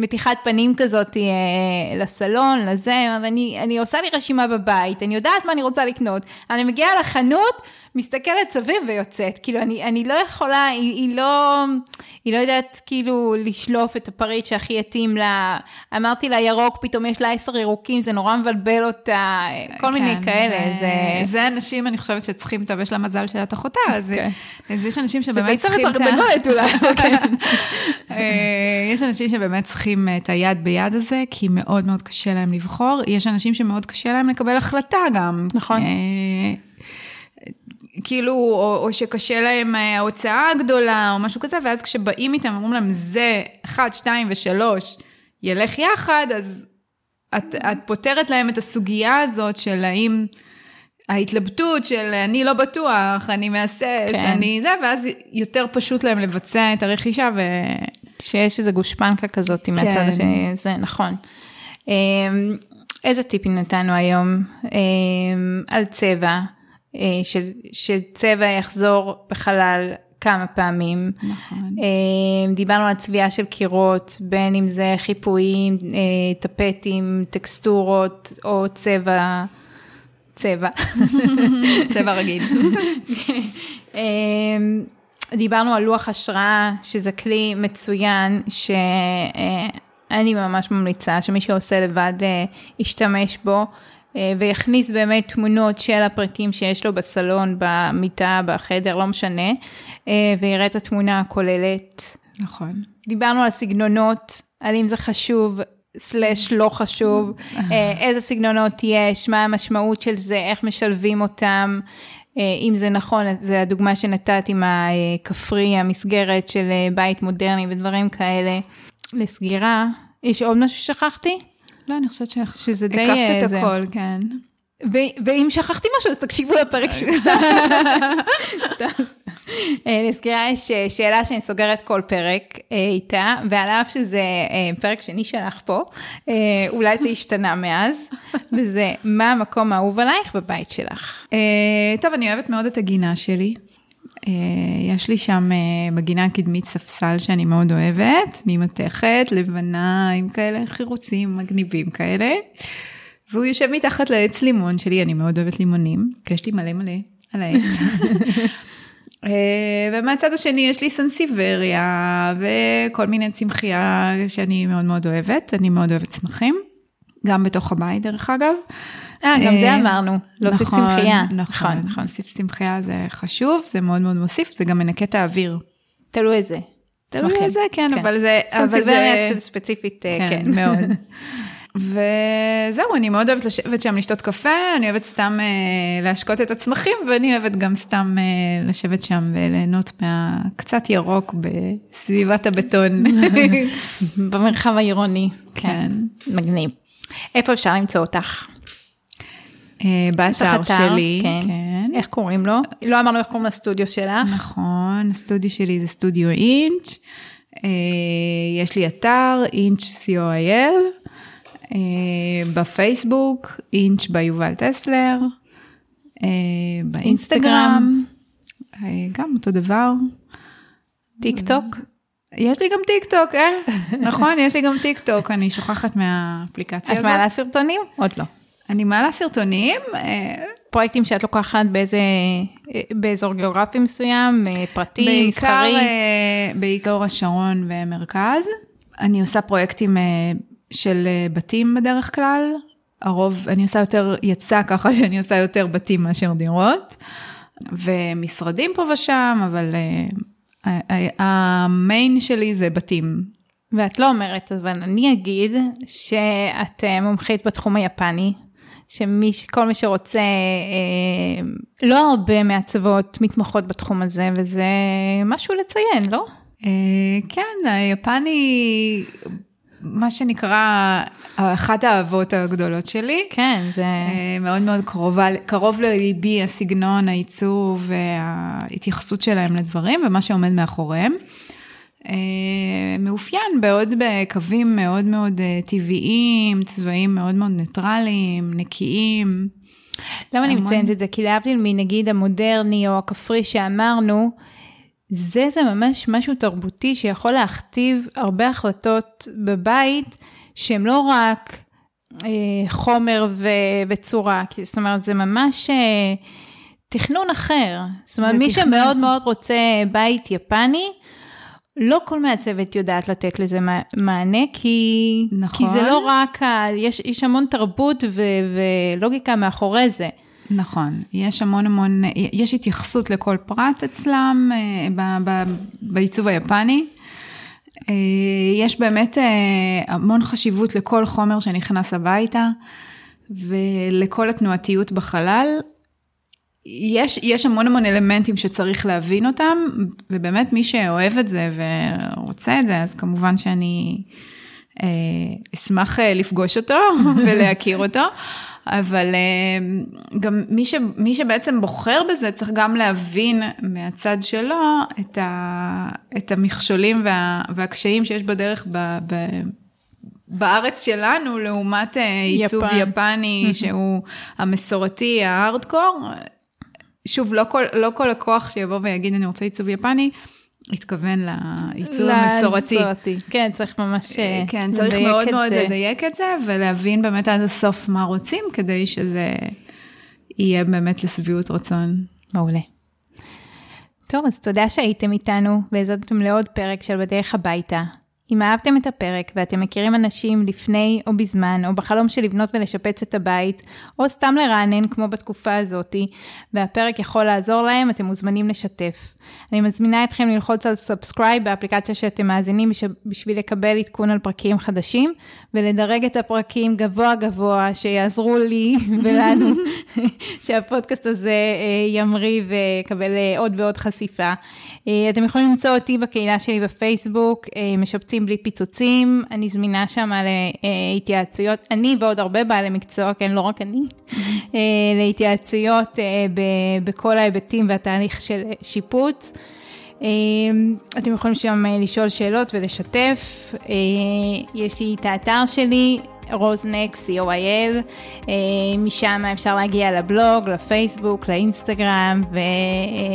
מתיחת פנים כזאת אה, לסלון, לזה, אני, אני עושה לי רשימה בבית, אני יודעת מה אני רוצה לקנות, אני מגיעה לחנות, מסתכלת סביב ויוצאת. כאילו, אני, אני לא יכולה, היא, היא, לא, היא לא יודעת כאילו לשלוף את הפריט שהכי יתאים לה. אמרתי לה, ירוק, פתאום יש לה עשר ירוקים, זה נורא מבלבל אותה, כל כן, מיני כאלה. זה, זה... זה אנשים, אני חושבת, שצריכים, טוב, יש לה מזל שאת אחותה, אז, okay. אוקיי. אז יש אנשים שבאמת צריכים... זה ביצה ותרנגולת אולי. אה, יש אנשים שבאמת צריכים את היד ביד הזה, כי מאוד מאוד קשה להם לבחור. יש אנשים שמאוד קשה להם לקבל החלטה גם. נכון. כאילו, או, או שקשה להם אה, ההוצאה הגדולה, או משהו כזה, ואז כשבאים איתם, אומרים להם, זה 1, 2 ו-3, ילך יחד, אז את, את פותרת להם את הסוגיה הזאת של האם... ההתלבטות של אני לא בטוח, אני מהסס, כן. אני זה, ואז יותר פשוט להם לבצע את הרכישה ו... שיש איזה גושפנקה כזאת כן. מהצד השני, זה נכון. אמ, איזה טיפים נתנו היום אמ, על צבע, של, שצבע יחזור בחלל כמה פעמים. נכון. אמ, דיברנו על צביעה של קירות, בין אם זה חיפויים, אה, טפטים, טקסטורות או צבע. צבע. צבע רגיל. דיברנו על לוח השראה, שזה כלי מצוין, שאני ממש ממליצה שמי שעושה לבד אה, ישתמש בו. אה, ויכניס באמת תמונות של הפריטים שיש לו בסלון, במיטה, בחדר, לא משנה, אה, ויראה את התמונה הכוללת. נכון. דיברנו על סגנונות, על אם זה חשוב סלאש לא חשוב, אה, איזה סגנונות יש, מה המשמעות של זה, איך משלבים אותם, אם זה נכון, זה הדוגמה שנתת עם הכפרי, המסגרת של בית מודרני ודברים כאלה. לסגירה, יש עוד משהו ששכחתי? לא, אני חושבת שזה די... הקפת את הכל, כן. ואם שכחתי משהו, אז תקשיבו לפרק שהוא סתם. לסגירה אה, יש אה, שאלה שאני סוגרת כל פרק אה, איתה, ועל אף שזה פרק שני שלך פה, אולי זה השתנה מאז, וזה מה המקום האהוב עלייך בבית שלך. טוב, אני אוהבת מאוד את הגינה שלי. יש לי שם בגינה הקדמית ספסל שאני מאוד אוהבת, ממתכת, לבנה, עם כאלה חירוצים מגניבים כאלה. והוא יושב מתחת לעץ לימון שלי, אני מאוד אוהבת לימונים, כי יש לי מלא מלא על העץ. אה, ומהצד השני יש לי סנסיבריה וכל מיני צמחייה שאני מאוד מאוד אוהבת, אני מאוד אוהבת צמחים, גם בתוך הבית דרך אגב. אה, גם זה אה, אמרנו, להוסיף נכון, צמחייה. נכון, נכון, נכון, להוסיף צמחייה זה חשוב, זה מאוד מאוד מוסיף, זה גם מנקה את האוויר. תלוי איזה. תלוי איזה, כן, כן, אבל זה... סנסיבריה ספציפית, כן. כן, מאוד. וזהו, אני מאוד אוהבת לשבת שם לשתות קפה, אני אוהבת סתם אה, להשקות את הצמחים, ואני אוהבת גם סתם אה, לשבת שם וליהנות מהקצת ירוק בסביבת הבטון. במרחב העירוני, כן. מגניב. איפה אפשר למצוא אותך? אה, באתר שלי, כן. כן. איך קוראים לו? לא אמרנו איך קוראים לסטודיו שלך. נכון, הסטודיו שלי זה סטודיו אינץ'. אה, יש לי אתר, אינץ' co.il. אה, בפייסבוק, Inch by יובל טסלר, באינסטגרם, גם אותו דבר. טיק טוק? יש לי גם טיק טוק, אה? נכון, יש לי גם טיק טוק, אני שוכחת מהאפליקציה הזאת. את מעלה סרטונים? עוד לא. אני מעלה סרטונים. פרויקטים שאת לוקחת באיזה, באזור גיאוגרפי מסוים, פרטי, מסחרי? בעיקר השרון ומרכז. אני עושה פרויקטים של אה, בתים בדרך כלל. הרוב, אני עושה יותר, יצא ככה שאני עושה יותר בתים מאשר דירות. ומשרדים פה ושם, אבל המיין שלי זה בתים. ואת לא אומרת, אבל אני אגיד שאת אה, מומחית בתחום היפני, שכל מי שרוצה, אה, לא הרבה מעצבות מתמחות בתחום הזה, וזה משהו לציין, לא? אה, כן, היפני מה שנקרא, אחת האהבות הגדולות שלי. כן, זה... אה, מאוד מאוד קרובה, קרוב לליבי הסגנון, העיצוב וההתייחסות שלהם לדברים ומה שעומד מאחוריהם. אה, מאופיין בעוד בקווים מאוד מאוד אה, טבעיים, צבעים מאוד מאוד ניטרליים, נקיים. למה אני מציינת את זה? כי להבדיל מנגיד המודרני או הכפרי שאמרנו, זה זה ממש משהו תרבותי שיכול להכתיב הרבה החלטות בבית שהן לא רק אה, חומר ו, וצורה, כי זאת אומרת זה ממש אה, תכנון אחר. זאת אומרת מי תכנון... שמאוד מאוד רוצה בית יפני, לא כל מעצבת יודעת לתת לזה מענה, כי, נכון. כי זה לא רק, ה, יש, יש המון תרבות ו, ולוגיקה מאחורי זה. נכון, יש המון המון, יש התייחסות לכל פרט אצלם אה, בעיצוב היפני. אה, יש באמת אה, המון חשיבות לכל חומר שנכנס הביתה ולכל התנועתיות בחלל. יש, יש המון המון אלמנטים שצריך להבין אותם, ובאמת מי שאוהב את זה ורוצה את זה, אז כמובן שאני אה, אשמח אה, לפגוש אותו ולהכיר אותו. אבל אה, גם מי, ש, מי שבעצם בוחר בזה צריך גם להבין מהצד שלו את, ה, את המכשולים וה, והקשיים שיש בדרך ב, ב, בארץ שלנו לעומת אה, עיצוב יפן. יפני שהוא המסורתי, הארדקור. שוב, לא כל, לא כל לקוח שיבוא ויגיד אני רוצה עיצוב יפני, התכוון לעיצוב המסורתי. כן, צריך ממש אה, כן, צריך מאוד מאוד זה. לדייק את זה, ולהבין באמת עד הסוף מה רוצים, כדי שזה יהיה באמת לשביעות רצון. מעולה. טוב, אז תודה שהייתם איתנו והזדתם לעוד פרק של בדרך הביתה. אם אהבתם את הפרק ואתם מכירים אנשים לפני או בזמן, או בחלום של לבנות ולשפץ את הבית, או סתם לרענן כמו בתקופה הזאתי, והפרק יכול לעזור להם, אתם מוזמנים לשתף. אני מזמינה אתכם ללחוץ על subscribe באפליקציה שאתם מאזינים בשביל לקבל עדכון על פרקים חדשים, ולדרג את הפרקים גבוה גבוה, שיעזרו לי ולנו, שהפודקאסט הזה אה, ימריא ויקבל אה, עוד ועוד חשיפה. אה, אתם יכולים למצוא אותי בקהילה שלי בפייסבוק, משפצים בלי פיצוצים, אני זמינה שם להתייעצויות, אני ועוד הרבה בעלי מקצוע, כן, לא רק אני, להתייעצויות בכל ההיבטים והתהליך של שיפוט. בחוץ. אמ, אתם יכולים שם אה, לשאול שאלות ולשתף. אה, יש לי את האתר שלי, רוזנק, co.il, אה, משם אפשר להגיע לבלוג, לפייסבוק, לאינסטגרם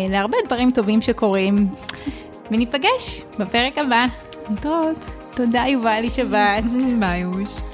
ולהרבה דברים טובים שקורים. וניפגש בפרק הבא. להתראות. תודה יובלי שבת. ביי אוש.